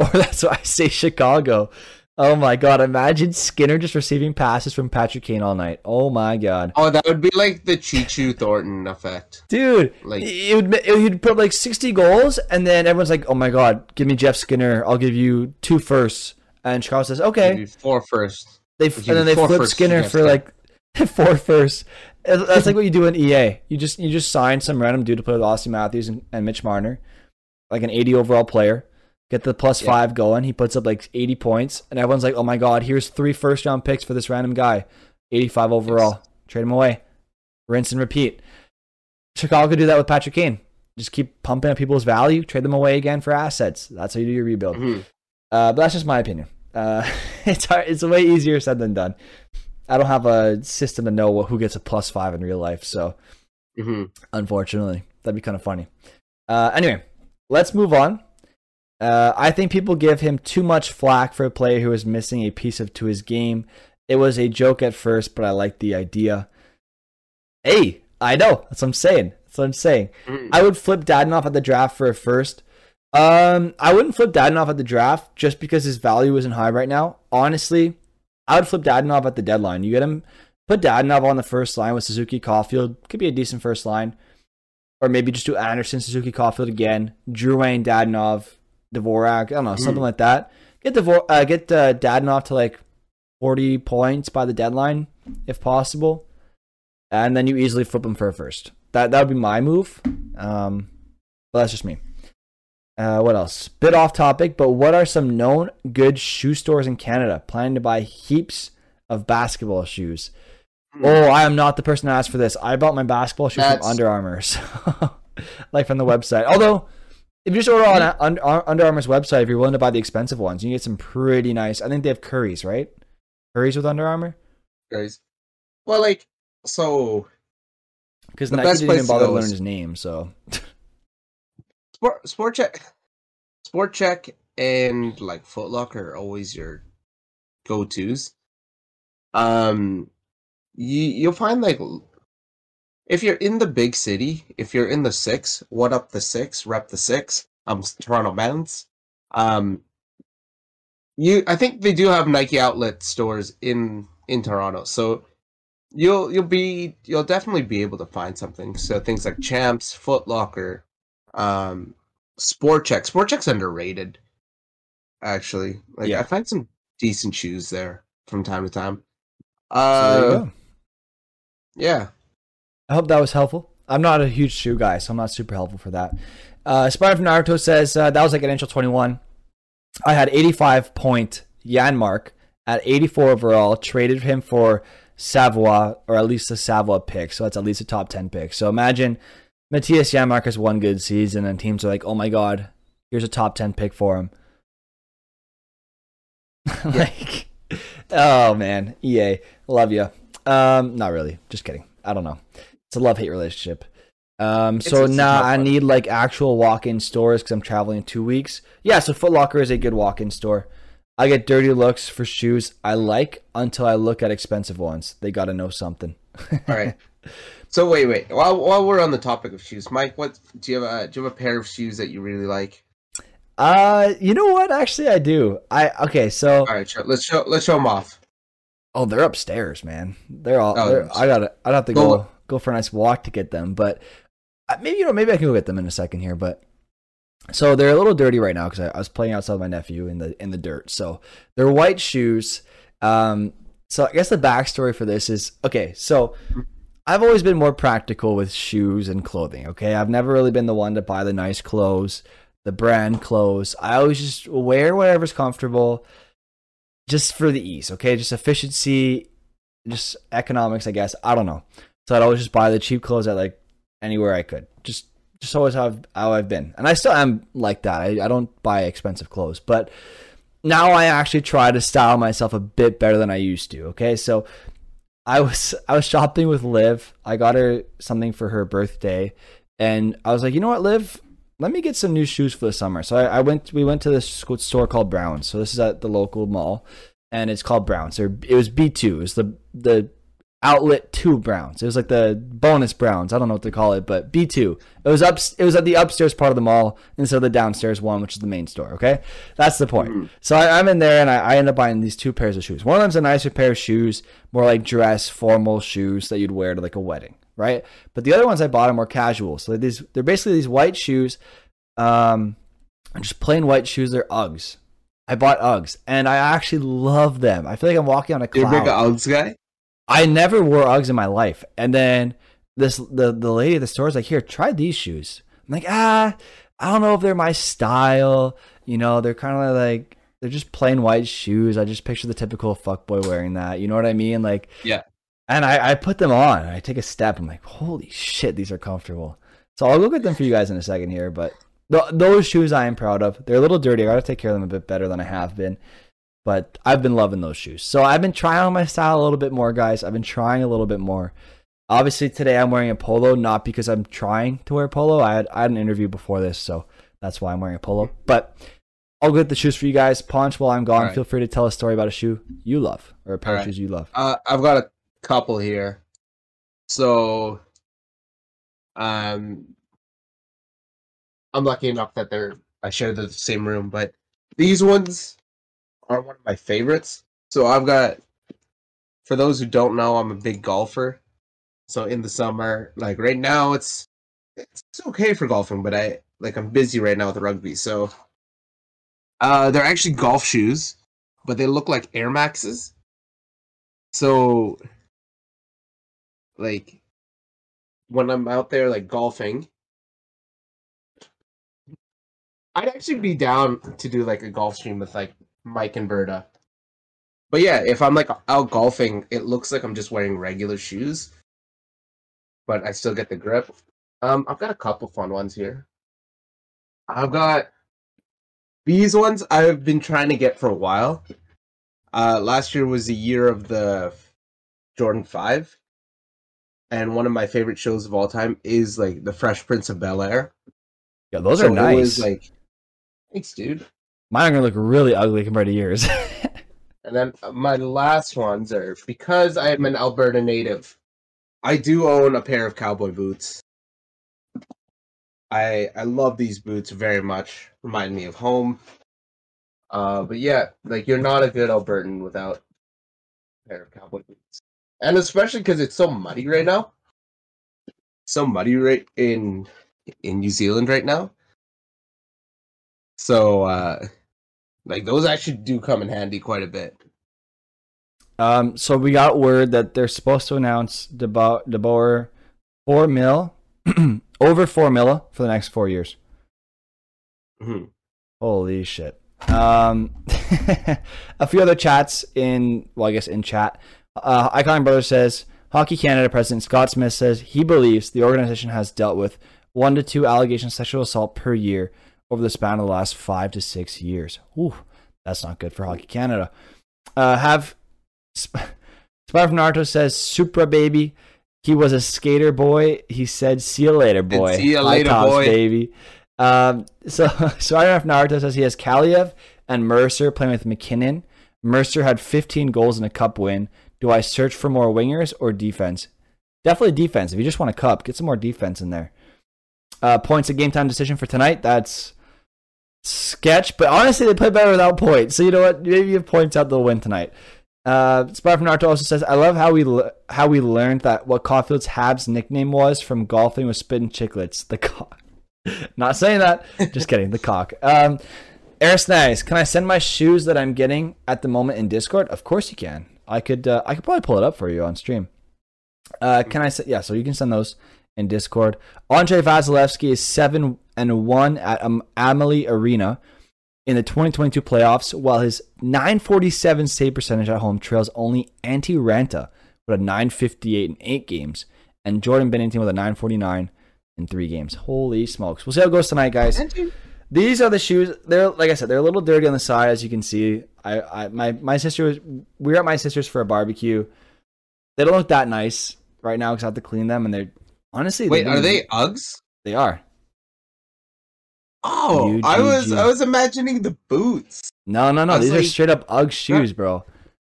or that's why I say Chicago. Oh my God! Imagine Skinner just receiving passes from Patrick Kane all night. Oh my God, Oh, that would be like the Cheechoo Thornton effect. dude! Like- it would it would put like sixty goals, and then everyone's like, "Oh my God, give me Jeff Skinner. I'll give you two firsts." And Chicago says, "Okay." Four first. They and then they flip Skinner for like (laughs) four firsts. That's like what you do in EA. You just you just sign some random dude to play with Auston Matthews and, and Mitch Marner, like an 80 overall player. Get the plus Yeah. five going. He puts up like 80 points, and everyone's like, "Oh my god, here's three first round picks for this random guy, 85 overall. Trade him away, rinse and repeat." Chicago could do that with Patrick Kane. Just keep pumping up people's value, trade them away again for assets. That's how you do your rebuild. Mhm. Uh, but that's just my opinion. Uh, (laughs) it's hard, it's way easier said than done. I don't have a system to know who gets a plus five in real life, so Mhm. unfortunately, that'd be kind of funny. Uh, anyway, let's move on. Uh, I think people give him too much flack for a player who is missing a piece of to his game. It was a joke at first, but I like the idea. Hey, I know. That's what I'm saying. That's what I'm saying. Mhm. I would flip Dadonov at the draft for a first. Um, I wouldn't flip Dadonov at the draft just because his value isn't high right now. Honestly, I would flip Dadonov at the deadline. You get him, put Dadonov on the first line with Suzuki Caulfield. Could be a decent first line. Or maybe just do Anderson, Suzuki Caulfield again. Drouin, Dadonov, Dvorak. I don't know, something Mm. like that. Get Devor- uh, get uh, Dadonov to like 40 points by the deadline, if possible. And then you easily flip him for a first. That that would be my move. Um, but that's just me. Uh, what else? Bit off topic, but what are some known good shoe stores in Canada? Planning to buy heaps of basketball shoes. Oh, I am not the person to ask for this. I bought my basketball shoes That's- from Under Armour, so (laughs) like from the website. Although, if you just order on Un- Under Armour's website, if you're willing to buy the expensive ones, you get some pretty nice. I think they have Curries, right? Curries with Under Armour. Guys. Well, like, so Because Nike best didn't even to bother go learning is- his name, so (laughs) Sport Sport Chek, Sport Chek, and like Foot Locker are always your go tos. Um, you you'll find like if you're in the big city, if you're in the six, what up the six, rep the six. Um, Toronto Mountains. Um, you I think they do have Nike outlet stores in in Toronto, so you'll you'll be you'll definitely be able to find something. So things like Champs, Foot Locker, um, Sport Chek. Sport Chek's underrated, actually. Like Yeah. I find some decent shoes there from time to time. So there you Uh, go. yeah. I hope that was helpful. I'm not a huge shoe guy, so I'm not super helpful for that. Uh, Spider from Naruto says uh, that was like an initial 21. I had 85 point Janmark at 84 overall. Traded him for Savoie, or at least a Savoie pick. So that's at least a top 10 pick. So imagine Mattias Janmark has one good season, and teams are like, oh my god, here's a top 10 pick for him. (laughs) like, oh man, EA, love you. Um, not really. Just kidding. I don't know. It's a love hate relationship. Um, so It's- it's now I need like actual walk-in stores because I'm traveling in two weeks. Yeah, so Foot Locker is a good walk-in store. I get dirty looks for shoes I like until I look at expensive ones. They got to know something. All right. (laughs) So wait, wait. While while we're on the topic of shoes, Mike, what do you have? A, do you have a pair of shoes that you really like? Uh, you know what? Actually, I do. I okay. So All right, let's show let's show them off. oh, they're upstairs, man. They're all. Oh, they're, I gotta. I'd have to Go- go go for a nice walk to get them. But uh, maybe you know maybe I can go get them in a second here, but so they're a little dirty right now because I, I, was playing outside with my nephew in the in the dirt. So they're white shoes. Um, so I guess the backstory for this is okay. So I've always been more practical with shoes and clothing. Okay, I've never really been the one to buy the nice clothes, the brand clothes. I always just wear whatever's comfortable, just for the ease. Okay, just efficiency, just economics. I guess I don't know. So I'd always just buy the cheap clothes at like anywhere I could. Just just always how I've, how I've been, and I still am like that. I, I don't buy expensive clothes, but now I actually try to style myself a bit better than I used to. Okay, so I was I was shopping with Liv. I got her something for her birthday, and I was like, you know what, Liv, let me get some new shoes for the summer. So I, I went. We went to this store called Browns. So this is at the local mall, and it's called Browns. Or it was B two. It was the the outlet two Browns. It was like the bonus Browns. I don't know what to call it, but B two. It was up. It was at the upstairs part of the mall instead of the downstairs one, which is the main store. Okay, that's the point. Mm-hmm. So I, am in there and I, I end up buying these two pairs of shoes. One of them's a nicer pair of shoes, more like dress formal shoes that you'd wear to like a wedding, right? But the other ones I bought are more casual. So these they're basically these white shoes, um, just plain white shoes. They're Uggs. I bought Uggs and I actually love them. I feel like I'm walking on a cloud. You're a big Uggs guy. I never wore Uggs in my life. And then this the the lady at the store is like, "Here, try these shoes." I'm like, "Ah, I don't know if they're my style. You know, they're kind of like they're just plain white shoes. I just picture the typical fuckboy wearing that. You know what I mean? Like, yeah. And I, I put them on. I take a step. I'm like, holy shit, these are comfortable. So I'll look at them for you guys in a second here. But th- those shoes I am proud of. They're a little dirty. I got to take care of them a bit better than I have been. But I've been loving those shoes. So I've been trying on my style a little bit more, guys. I've been trying a little bit more. Obviously, today I'm wearing a polo, not because I'm trying to wear polo. I had, I had an interview before this, so that's why I'm wearing a polo. But I'll get the shoes for you guys. Ponch while I'm gone. Right. Feel free to tell a story about a shoe you love or a pair All of right. shoes you love. Uh, I've got a couple here. So, um, I'm lucky enough that they're I share the same room, but these ones are one of my favorites. So I've got, for those who don't know, I'm a big golfer. So in the summer, like right now, it's it's okay for golfing, but I like I'm busy right now with rugby. So uh, they're actually golf shoes, but they look like Air Maxes. So like when I'm out there like golfing, I'd actually be down to do like a golf stream with like Mike and Berta. But yeah, if I'm like out golfing, it looks like I'm just wearing regular shoes, but I still get the grip. Um, I've got a couple fun ones here. I've got these ones I've been trying to get for a while. Uh, last year was the year of the Jordan Five, and one of my favorite shows of all time is like the Fresh Prince of Bel Air. Yeah, those so are nice. Was, like, thanks, dude. Mine are gonna look really ugly compared to yours. (laughs) and then my last ones are because I am an Alberta native. I do own a pair of cowboy boots. I I love these boots very much. Remind me of home. Uh, but yeah, like you're not a good Albertan without a pair of cowboy boots, and especially because it's so muddy right now. So muddy right in in New Zealand right now. So uh like those actually do come in handy quite a bit. Um, so we got word that they're supposed to announce DeBoer, DeBoer four mil, (clears throat) over four mil for the next four years. Mm-hmm. Holy shit! Um, (laughs) a few other chats in well, I guess in chat. Uh, Icon Brother says Hockey Canada President Scott Smith says he believes the organization has dealt with one to two allegations of sexual assault per year over the span of the last five to six years. Ooh, that's not good for Hockey Canada. Uh, have Spider from Naruto says Supra baby. He was a skater boy. He said, "See you later, boy. And see you later, tops, boy, baby." Um, so (laughs) Spider from Naruto says he has Kaliyev and Mercer playing with MacKinnon. Mercer had 15 goals in a cup win. Do I search for more wingers or defense? Definitely defense. If you just want a cup, get some more defense in there. Uh, Point's a game time decision for tonight. That's sketch, but honestly, they play better without points. So you know what? Maybe if Point's out, they'll win tonight. Uh, Spot from Naruto also says, "I love how we le- how we learned that what Caulfield's Habs nickname was from golfing with spitting chiclets. The cock. (laughs) Not saying that. Just kidding. The cock. Um, Air Snags, can I send my shoes that I'm getting at the moment in Discord? Of course you can. I could. Uh, I could probably pull it up for you on stream. Uh, can I? se- Yeah. So you can send those in Discord. Andrei Vasilevskiy is seven and one at um, Amalie Arena in the 2022 playoffs, while his 947 save percentage at home trails only Antti Raanta with a 958 in eight games, and Jordan Binnington with a 949 in three games. Holy smokes! We'll see how it goes tonight, guys. These are the shoes. They're like I said, they're a little dirty on the side, as you can see. I, I my my sister was we were at my sister's for a barbecue. They don't look that nice right now because I have to clean them, and they're honestly. Wait, they are don't- they Uggs? They are. Oh, I was I was imagining the boots. No, no, no. These are straight up UGG shoes, bro.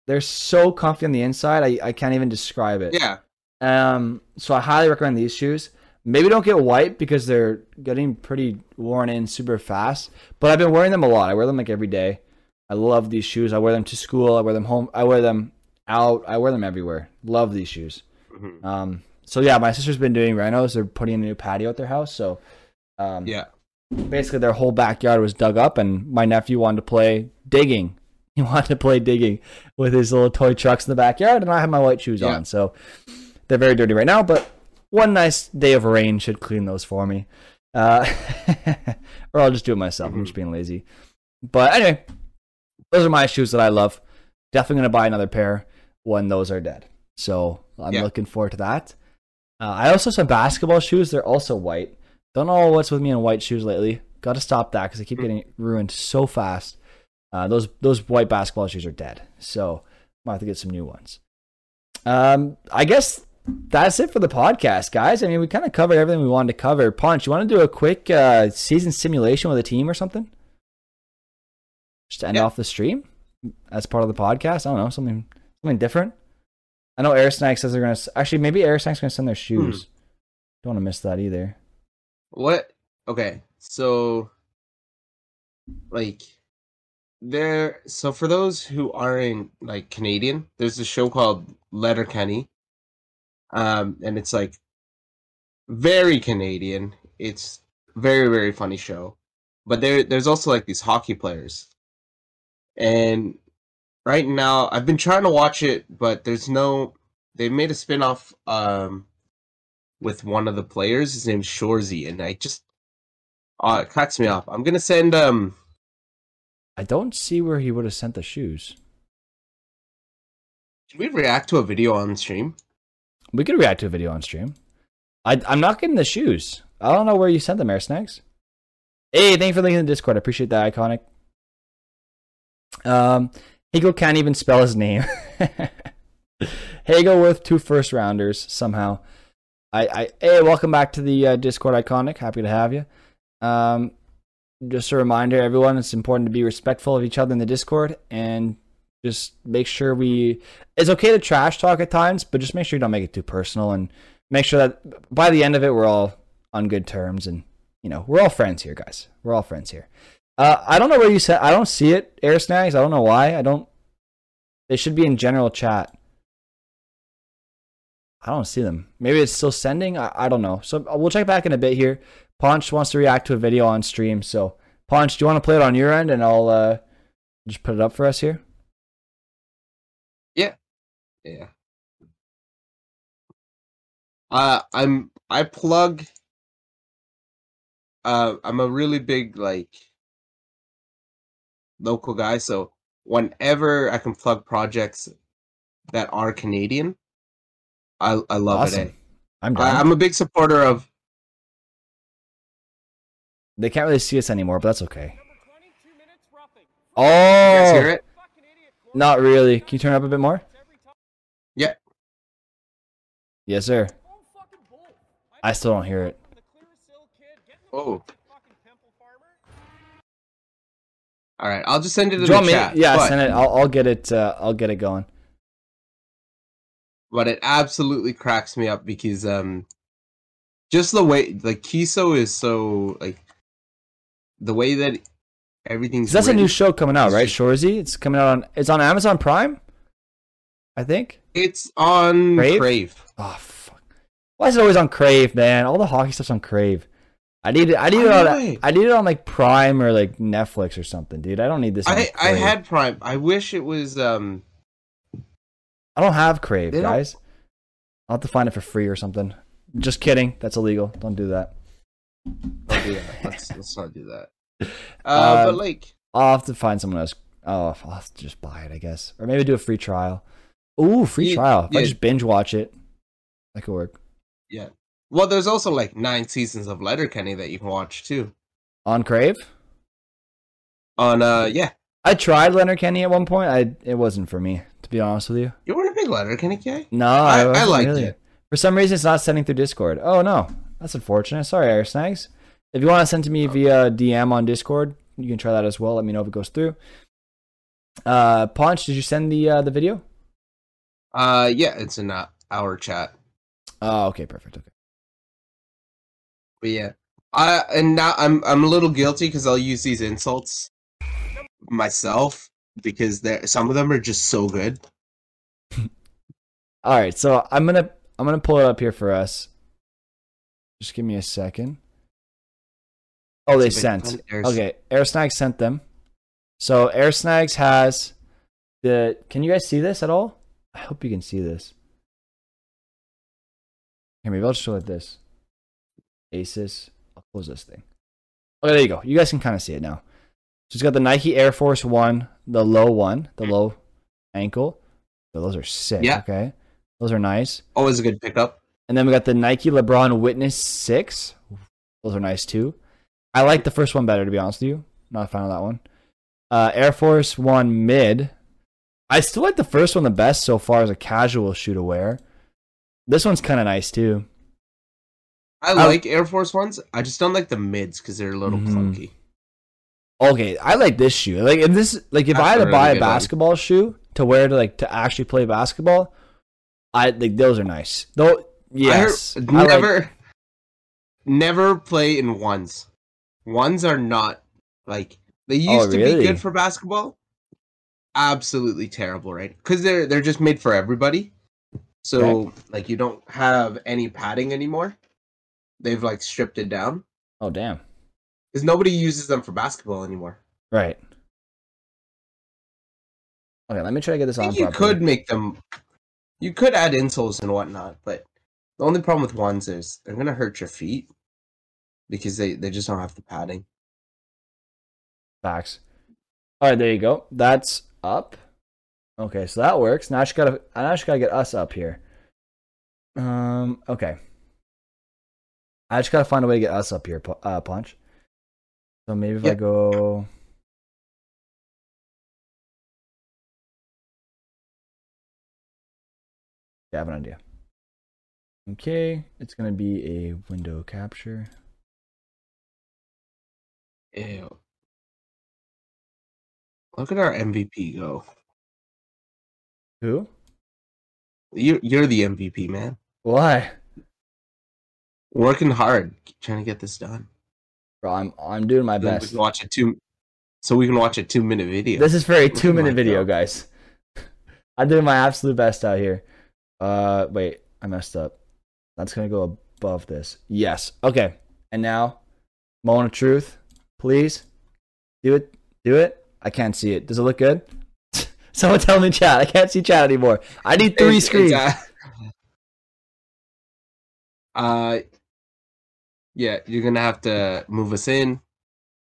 They're so comfy on the inside. I, I can't even describe it. Yeah. Um, so I highly recommend these shoes. Maybe don't get white because they're getting pretty worn in super fast. But I've been wearing them a lot. I wear them like every day. I love these shoes. I wear them to school. I wear them home. I wear them out. I wear them everywhere. Love these shoes. Mhm. Um, so yeah, my sister's been doing renos. They're putting in a new patio at their house. So, um, Yeah. basically their whole backyard was dug up and my nephew wanted to play digging (laughs) he wanted to play digging with his little toy trucks in the backyard and i have my white shoes Yeah. on so they're very dirty right now but one nice day of rain should clean those for me uh, (laughs) or i'll just do it myself i'm Mhm. just being lazy but anyway those are my shoes that i love definitely going to buy another pair when those are dead so i'm Yeah. looking forward to that uh, i also have some basketball shoes they're also white don't know what's with me in white shoes lately. Got to stop that because they keep getting ruined so fast. Uh, those those white basketball shoes are dead, so I have to get some new ones. Um, I guess that's it for the podcast, guys. I mean, we kind of covered everything we wanted to cover. Ponch, you want to do a quick uh, season simulation with a team or something? Just to end Yeah. off the stream as part of the podcast. I don't know something something different. I know Air Snack says they're gonna actually maybe Air Snack's gonna send their shoes. Don't want to miss that either. What? Okay, so like there. So for those who aren't like Canadian, there's a show called Letterkenny, um, and it's like very Canadian. It's very very funny show, but there there's also like these hockey players, and right now I've been trying to watch it, but there's no. They made a spin-off um with one of the players. His name's Shorzy, and I just uh it cracks me up. I'm gonna send um I don't see where he would have sent the shoes. should we react to a video on stream? We could react to a video on stream. I, I'm not getting the shoes. I don't know where you sent them, Air Snacks. Hey, thank you for linking in the Discord. I appreciate that, Iconic. Um, Hagel can't even spell his name. (laughs) Hagel with two first rounders somehow. I, I hey, welcome back to the uh, Discord, Iconic. Happy to have you. Um, just a reminder, everyone, it's important to be respectful of each other in the Discord and just make sure we. It's okay to trash talk at times, but just make sure you don't make it too personal and make sure that by the end of it, we're all on good terms and you know we're all friends here, guys. We're all friends here. Uh, I don't know where you said. I don't see it, Air Snags. I don't know why. I don't. They should be in general chat. I don't see them. Maybe it's still sending. I, I don't know. So uh, we'll check back in a bit here. Ponch wants to react to a video on stream. So Ponch, do you want to play it on your end, and I'll uh, just put it up for us here? Yeah. Yeah. Uh I'm I plug uh I'm a really big like local guy, so whenever I can plug projects that are Canadian, I I love awesome. it. eh? I'm. I, I'm a big supporter of They can't really see us anymore, but that's okay. you guys hear Oh, not really. Can you turn up a bit more? Yeah. Yes, sir. I still don't hear it. Oh. All right, I'll just send it in Do the me? chat. Yeah, but, send it. I'll, I'll get it. Uh, I'll get it going. but it absolutely cracks me up because um, just the way like Kiso is so like the way that everything's. that's a new show coming out, right? Shorzy. It's coming out on. It's on Amazon Prime. I think. It's on Crave? Crave. Oh fuck! Why is it always on Crave, man? All the hockey stuff's on Crave. I need it. I need it on. I need it on like Prime or like Netflix or something, dude. I don't need this. I I had Prime. I wish it was um. I don't have Crave, They don't- guys. I'll have to find it for free or something. Just kidding. That's illegal. Don't do that. Don't do that. Let's, let's not do that. (laughs) Uh, but Um, like, I'll have to find someone else. Oh, I'll have to just buy it, I guess, or maybe do a free trial. Ooh, free Yeah, trial. If I just binge watch it, that could work yeah. Well, there's also like nine seasons of Letterkenny that you can watch too. on Crave. On uh, yeah, I tried Letterkenny at one point. I it wasn't for me, to be honest with you. you weren't a big Letterkenny guy. No, I- I, I liked really. it. For some reason, it's not sending through Discord. Oh no, that's unfortunate. Sorry, Air Snags. If you want to send to me via DM on Discord, you can try that as well. Let me know if it goes through. Uh, Ponch, did you send the uh, the video? Uh, yeah, it's in uh, our chat. Oh, okay, perfect. Okay. But yeah, I and now I'm I'm a little guilty because I'll use these insults myself because there some of them are just so good. (laughs) All right, so I'm gonna I'm gonna pull it up here for us. Just give me a second. Oh, they It's a big sent. Okay, Air Snags sent them. So Air Snags has the. Can you guys see this at all? I hope you can see this. Here, maybe I'll just show it this. Asus. I'll close this thing. Okay, there you go. You guys can kind of see it now. So it's got the Nike Air Force One, the low one, the low ankle. So those are sick. Yeah. Okay, those are nice. Always a good pickup. And then we got the Nike LeBron Witness 6. Those are nice too. I like the first one better, to be honest with you. Not a fan of that one. Uh, Air Force One Mid. I still like the first one the best so far as a casual shoe to wear. This one's kind of nice too. I like Air Force ones. I just don't like the mids because they're a little Mhm. clunky. Okay, I like this shoe. Like if this, like if That's I had to buy a good one. basketball shoe to wear to like to actually play basketball, I like those are nice. Though, yes, I heard- I like- never, never play in ones. Ones are not like they used Oh, to really? be good for basketball. Absolutely terrible, right? Because they're they're just made for everybody. So like you don't have any padding anymore. They've like stripped it down oh damn, because nobody uses them for basketball anymore. right. Okay, let me try to get this I on you properly. could make them. You could add insoles and whatnot, but the only problem with ones is they're gonna hurt your feet because they they just don't have the padding. Facts. All right, there you go. That's up. Okay, so that works. Now I just gotta, I just gotta get us up here. Um. Okay. I just gotta find a way to get us up here, uh, Ponch. So maybe if I go. Yeah, I have an idea. Okay, it's gonna be a window capture. Ew. Look at our MVP go. Who? You you're the MVP, man. Why? Working hard, trying to get this done. Bro, I'm I'm doing my Then we best. can watch a two, so we can watch a two minute video. This is for a two minute video, guys. (laughs) I'm doing my absolute best out here. Uh, wait, I messed up. That's gonna go above this. Yes. Okay. And now, moment of truth, please do it. Do it. I can't see it. Does it look good? (laughs) Someone tell me chat. I can't see chat anymore. I need three It's- it's, screens. uh, (laughs) uh, yeah, you're gonna have to move us in,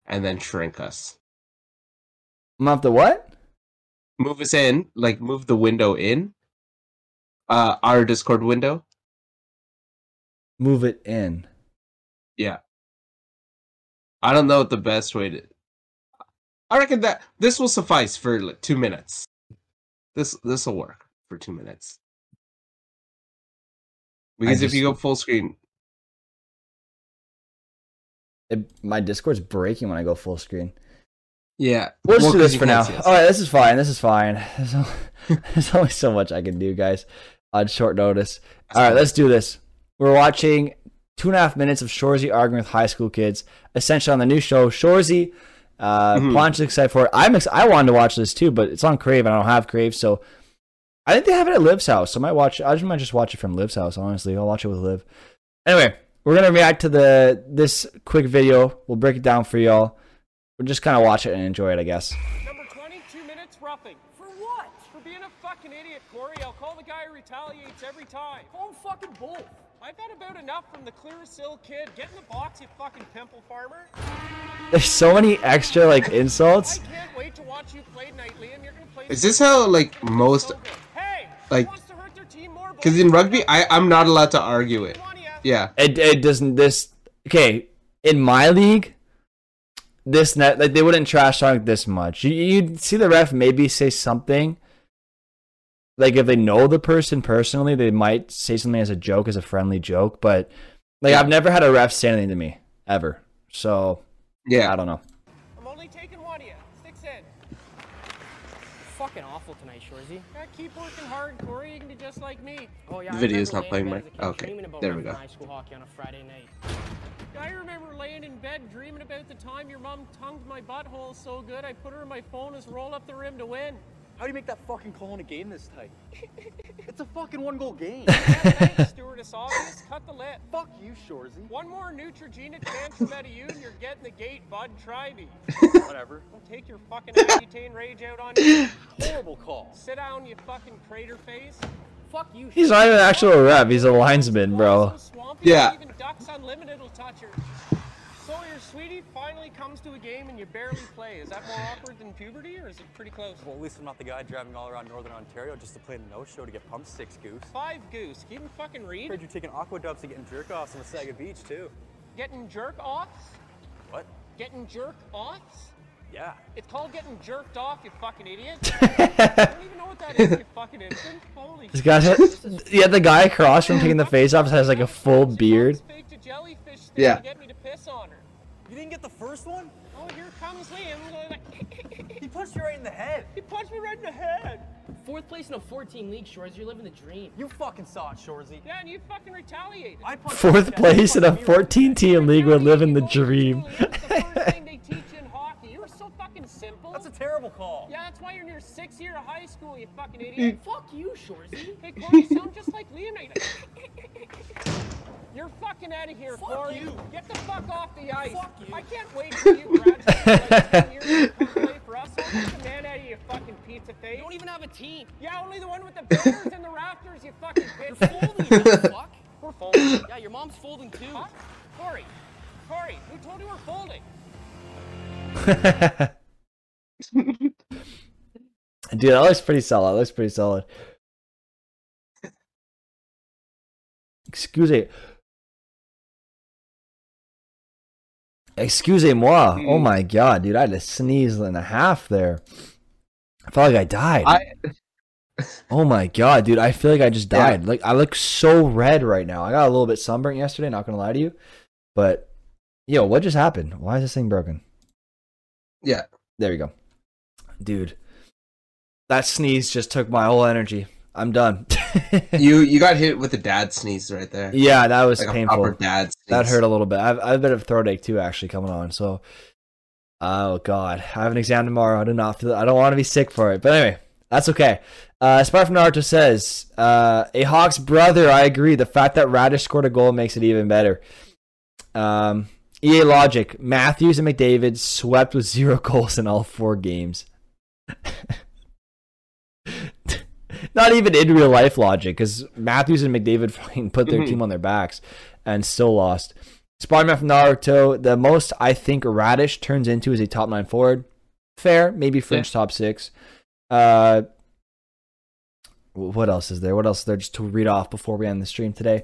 and then shrink us. I'm gonna have to what? Move us in, like move the window in. Uh, our Discord window. Move it in. Yeah. I don't know what the best way to. I reckon that this will suffice for like two minutes. This this will work for two minutes. Because if you go full screen, It, my Discord's breaking when I go full screen. yeah, We'll just Well, do this for now. can't see us. All right, this is fine. This is fine. (laughs) There's only, (laughs) there's only so much I can do, guys, on short notice. All right, let's do this. We're watching two and a half minutes of Shorzy arguing with high school kids, essentially on the new show Shorzy. Uh, Mhm. Ponch is excited for it. I'm ex- I wanted to watch this too, but it's on Crave and I don't have Crave, so I think they have it at Liv's house. So I might watch. I just might just watch it from Liv's house. Honestly, I'll watch it with Liv. Anyway, we're gonna react to the this quick video. We'll break it down for y'all. We'll just kind of watch it and enjoy it, I guess. Number 22 minutes roughing. For what? For being a fucking idiot, Corey. I'll call the guy who retaliates every time. Call him fucking both. I've had about enough from the Clearasil kid. Get in the box, you fucking pimple farmer. There's so many extra like (laughs) I insults. can't wait to watch you play tonight, Liam. You're gonna play. Is this how like most? Hey, like- wants to hurt their team more? Because in rugby, I I'm not allowed to argue it. Come on, yeah. Yeah. It it doesn't this okay in my league. This net like they wouldn't trash talk this much. You, you'd see the ref maybe say something. Like if they know the person personally, they might say something as a joke, as a friendly joke. But like Yeah. I've never had a ref say anything to me ever. So yeah, I don't know. Fucking awful tonight, Shorzy. Yeah, keep working hard, Corey. You can be just like me. Oh yeah. The video's not playing, laying in Mike? bed as a kid Okay, there we go. High school hockey on a Friday night. I remember laying in bed dreaming about the time your mom tongued my butthole so good I put her in my phone as roll up the rim to win. How do you make that fucking call in a game this tight? (laughs) it's a fucking one goal game. Thanks, stewardess obvious. Cut the lip. Fuck you, Shorzy. One more Neutrogena (laughs) chance from out of you and you're getting the gate, bud. Try me. Whatever. Don't take your fucking Accutane rage out on me. (laughs) Horrible call. Sit down, you fucking crater face. Fuck you. He's not even an actual rep. He's a linesman, bro. So swampy, Yeah. Even Ducks Unlimited will touch her. So your sweetie finally comes to a game and you barely play. Is that more awkward than puberty or is it pretty close? Well, at least I'm not the guy driving all around Northern Ontario just to play the no show to get pumped six goose. Five goose. Can you even fucking read? I Heard you're taking aqua dubs and getting jerk offs on the Sauble Beach too. Getting jerk offs? What? Getting jerk offs? Yeah. It's called getting jerked off, you fucking idiot. (laughs) I don't even know what that is, you fucking infant. Holy This guy, yeah, the guy across from taking the face off has like a full beard. Faked a jellyfish thing Yeah. Didn't get the first one? Oh, here comes Liam. He punched you right in the head. he punched me right in the head. Fourth place in a 14 league, Shorzy. You're living the dream. You fucking saw it, Shorzy. Yeah, and you fucking retaliated. I punched Fourth in the place in a 14 team league We're living the dream. Fucking simple. That's a terrible call. yeah, that's why you're in your sixth year of high school, you fucking idiot. Mm. Fuck you, Shorzy. (laughs) hey, Corey, you sound just like Liam. You're fucking out of here, Fuck Corey. you. Get the fuck off the ice. Fuck you. I can't wait for you graduate like 10 years to play for us. I'll get the man out of you, fucking pizza face. You don't even have a team. Yeah, only the one with the banners and the rafters, you fucking You're bitch. folding, you fuck. We're folding. Yeah, your mom's folding too. Huh? Corey, Corey, who told you we're folding? (laughs) (laughs) Dude, that looks pretty solid. That looks pretty solid. Excuse me. Excusez-moi. Oh Hmm. my god, dude, I had a sneeze and a half there. I felt like I died. I (laughs) oh my god, dude, I feel like I just Yeah. died. Like I look so red right now. I got a little bit sunburnt yesterday, not gonna lie to you. But yo, what just happened? Why is this thing broken? yeah. There we go. Dude. That sneeze just took my whole energy. I'm done. (laughs) You you got hit with a dad sneeze right there. yeah, that was Like a painful. dad sneeze. That hurt a little bit. I've, I've a bit of throat ache too, actually, coming on. So, oh god, I have an exam tomorrow. I do not feel. I don't want to be sick for it, but anyway, that's okay. Uh, Spar from Naruto says, uh, "A Hawks brother." I agree. The fact that Raddysh scored a goal makes it even better. Um, EA Logic: Matthews and McDavid swept with zero (laughs) goals in all four games. (laughs) Not even in real life logic, because Matthews and McDavid (laughs) fucking put their Mhm. team on their backs and still lost. Spider-Man from Naruto, the most I think Raddysh turns into is a top nine forward. Fair, maybe fringe top six. Uh, what else is there? What else is there just to read off before we end the stream today?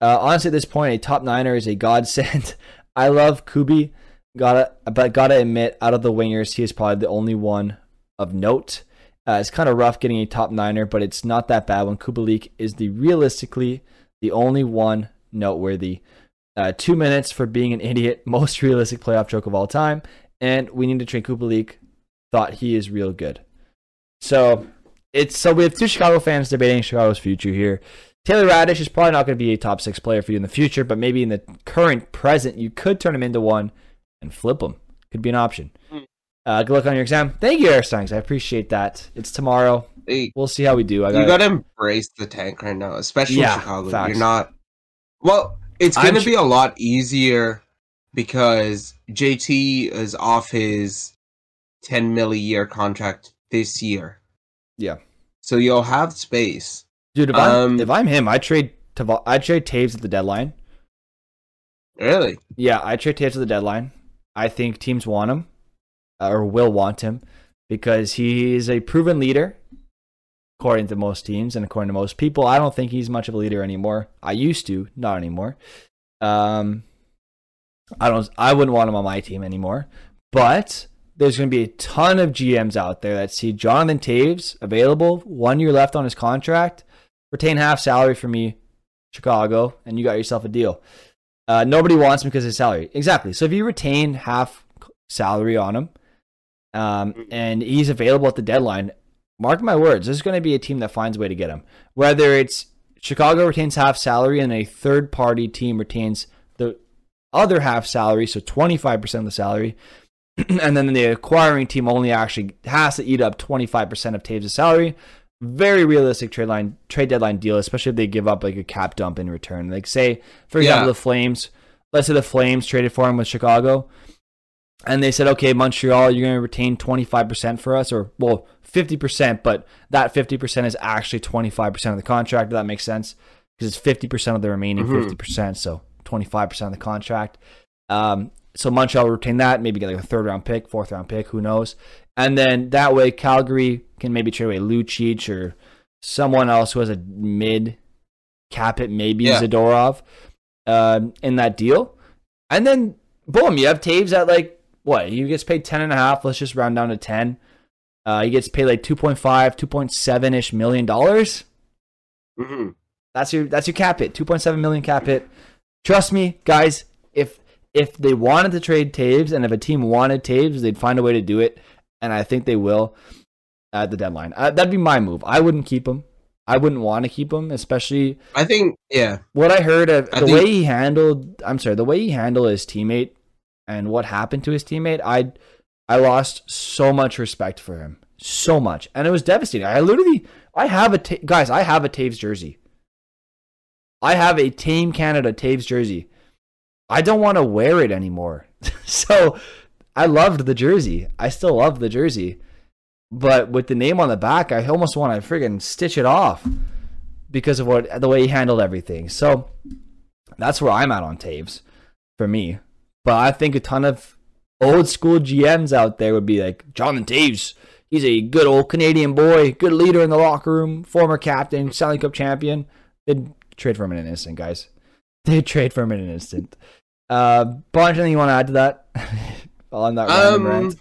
Uh, honestly, at this point, a top niner is a godsend. (laughs) I love Kubi, gotta but gotta admit, out of the wingers, he is probably the only one of note. Uh, it's kind of rough getting a top niner, but it's not that bad when Kubalik is the realistically the only one noteworthy. Uh, two minutes for being an (laughs) idiot, most realistic playoff joke of all time, and we need to train Kubalik. Thought he is real good. So it's so we have two Chicago fans debating Chicago's future here. Taylor Raddysh is probably not going to be a top six player for you in the future, but maybe in the current present, you could turn him into one and flip him. Could be an option. Uh, good luck on your exam. Thank you, Steins. I appreciate that. It's tomorrow. Hey, We'll see how we do. I you got gotta embrace the tank right now, especially Yeah, in Chicago. facts. You're not. Well, it's gonna sh- be a lot easier because JT is off his ten mil a year contract this year. Yeah. So you'll have space. dude. If I'm um, if I'm him, I trade Tav- I trade Toews at the deadline. Really? Yeah, I trade Toews at the deadline. I think teams want him or will want him because he is a proven leader, according to most teams and according to most people. I don't think he's much of a leader anymore. I used to, not anymore. Um, I don't. I wouldn't want him on my team anymore. But there's going to be a ton of GMs out there that see Jonathan Toews available, one year left on his contract, retain half salary for me, Chicago, and you got yourself a deal. Uh, nobody wants him because of his salary. Exactly. So if you retain half salary on him, um, and he's available at the deadline, mark my words, this is going to be a team that finds a way to get him. Whether it's Chicago retains half salary and a third party team retains the other half salary, so 25% of the salary, (clears throat) and then the acquiring team only actually has to eat up 25% of Toews' salary. Very realistic trade line trade deadline deal, especially if they give up like a cap dump in return. Like say, for example, Yeah. the Flames. Let's say the Flames traded for him with Chicago, and they said, "Okay, Montreal, you're going to retain 25% for us, or well, 50%, but that 50% is actually 25% of the contract. If that makes sense because it's 50% of the remaining Mhm. 50%, so 25% of the contract. Um, so Montreal will retain that, maybe get like a third round pick, fourth round pick, who knows? And then that way, Calgary can maybe trade away Lucic or someone else who has a mid cap it, maybe Yeah. Zadorov um, in that deal. And then boom, you have Toews at like what? He gets paid ten and a half. Let's just round down to ten. Uh, he gets paid like 2.5, 2.7 ish million dollars. hmm That's your that's your cap hit. 2.7 million cap hit. Trust me, guys, if if they wanted to trade Toews and if a team wanted Toews, they'd find a way to do it, and I think they will at the deadline. Uh, that'd be my move. I wouldn't keep him. I wouldn't want to keep him, especially I think, yeah. what I heard of I the think- way he handled. I'm sorry, the way he handled his teammate and what happened to his teammate. I I lost so much respect for him, so much, and it was devastating. I literally, I have a guys, I have a Toews jersey. I have a Team Canada Toews jersey. I don't want to wear it anymore. (laughs) so I loved the jersey. I still love the jersey. But with the name on the back, I almost want to friggin' stitch it off because of what the way he handled everything. So that's where I'm at on Toews for me. But I think a ton of old school GMs out there would be like, Jonathan Toews, he's a good old Canadian boy, good leader in the locker room, former captain, Stanley Cup champion. They'd trade for him in an instant, guys. (laughs) They'd trade for him in an instant. Uh, Ponch, anything you want to add to that? (laughs) on that Um, rant?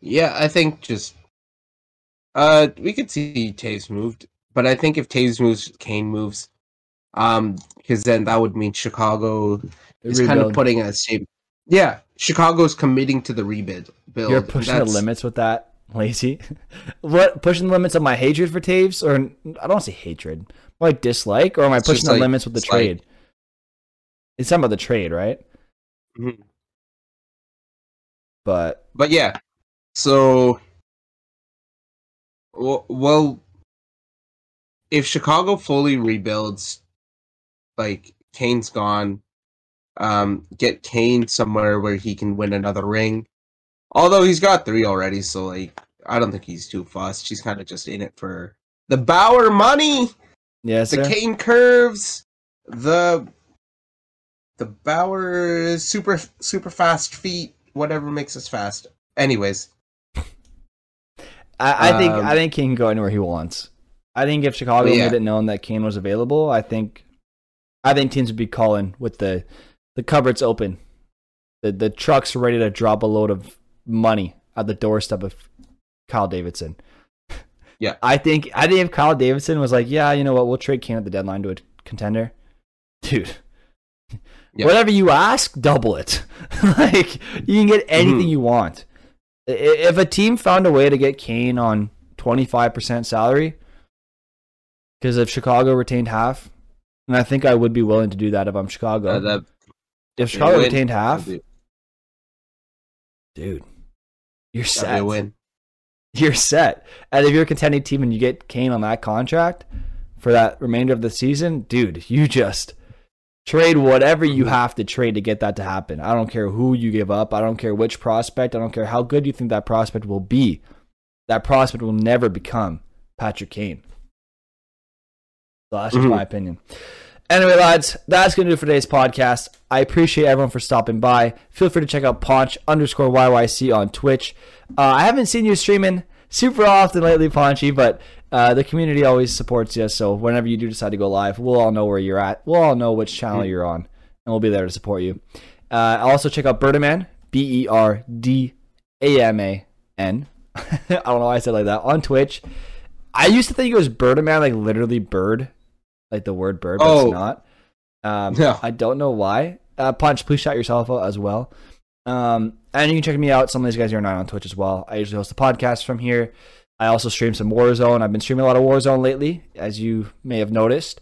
yeah, I think just uh we could see Toews moved, but I think if Toews moves, Kane moves, um, because then that would mean Chicago is kind of putting a shape. Yeah, Chicago's committing to the rebuild. Build. You're pushing the limits with that, lazy. (laughs) what pushing the limits of my hatred for Toews, or I don't say hatred, like dislike, or am I It's pushing the like limits with the trade? It's something about the trade, right? Mhm. But But yeah, so well, if Chicago fully rebuilds, like Kane's gone, um, get Kane somewhere where he can win another ring. Although he's got three already, so like I don't think he's too fussed. He's kind of just in it for the Bauer money, yes, the sir. Kane curves, the the Bauer super super fast feet, whatever makes us fast. Anyways, I, I think um, I think Kane can go anywhere he wants. I think if Chicago Yeah. made it known that Kane was available, I think I think teams would be calling with the the cupboards open, the the trucks ready to drop a load of money at the doorstep of Kyle Davidson. Yeah. (laughs) I think I think if Kyle Davidson was like, yeah, you know what, we'll trade Kane at the deadline to a contender, (laughs) dude. Yeah. Whatever you ask, double it. (laughs) like you can get anything Mhm. you want. If a team found a way to get Kane on twenty five percent salary, because if Chicago retained half, and I think I would be willing to do that if I'm Chicago. uh, that if Chicago win. retained half, dude, you're set. win. (laughs) you're set. And if you're a contending team and you get Kane on that contract for that remainder of the season, dude, you just trade whatever you have to trade to get that to happen. I don't care who you give up. I don't care which prospect. I don't care how good you think that prospect will be. That prospect will never become Patrick Kane. So that's just Mhm. my opinion. Anyway, lads, that's going to do it for today's podcast. I appreciate everyone for stopping by. Feel free to check out Ponch underscore YYC on Twitch. Uh, I haven't seen you streaming super often lately, Ponchy, but uh, the community always supports you. So whenever you do decide to go live, we'll all know where you're at. We'll all know which channel you're on, and we'll be there to support you. Uh, also, check out Berdaman, B E R D A M A N. (laughs) I don't know why I said it like that on Twitch. I used to think it was Berdaman, like literally bird, like the word bird, but Oh. it's not. Um, No. I don't know why. Uh, Ponch, please shout yourself out as well. Um, and you can check me out. Some of these guys are not on Twitch as well. I usually host a podcast from here. I also stream some Warzone. I've been streaming a lot of Warzone lately, as you may have noticed.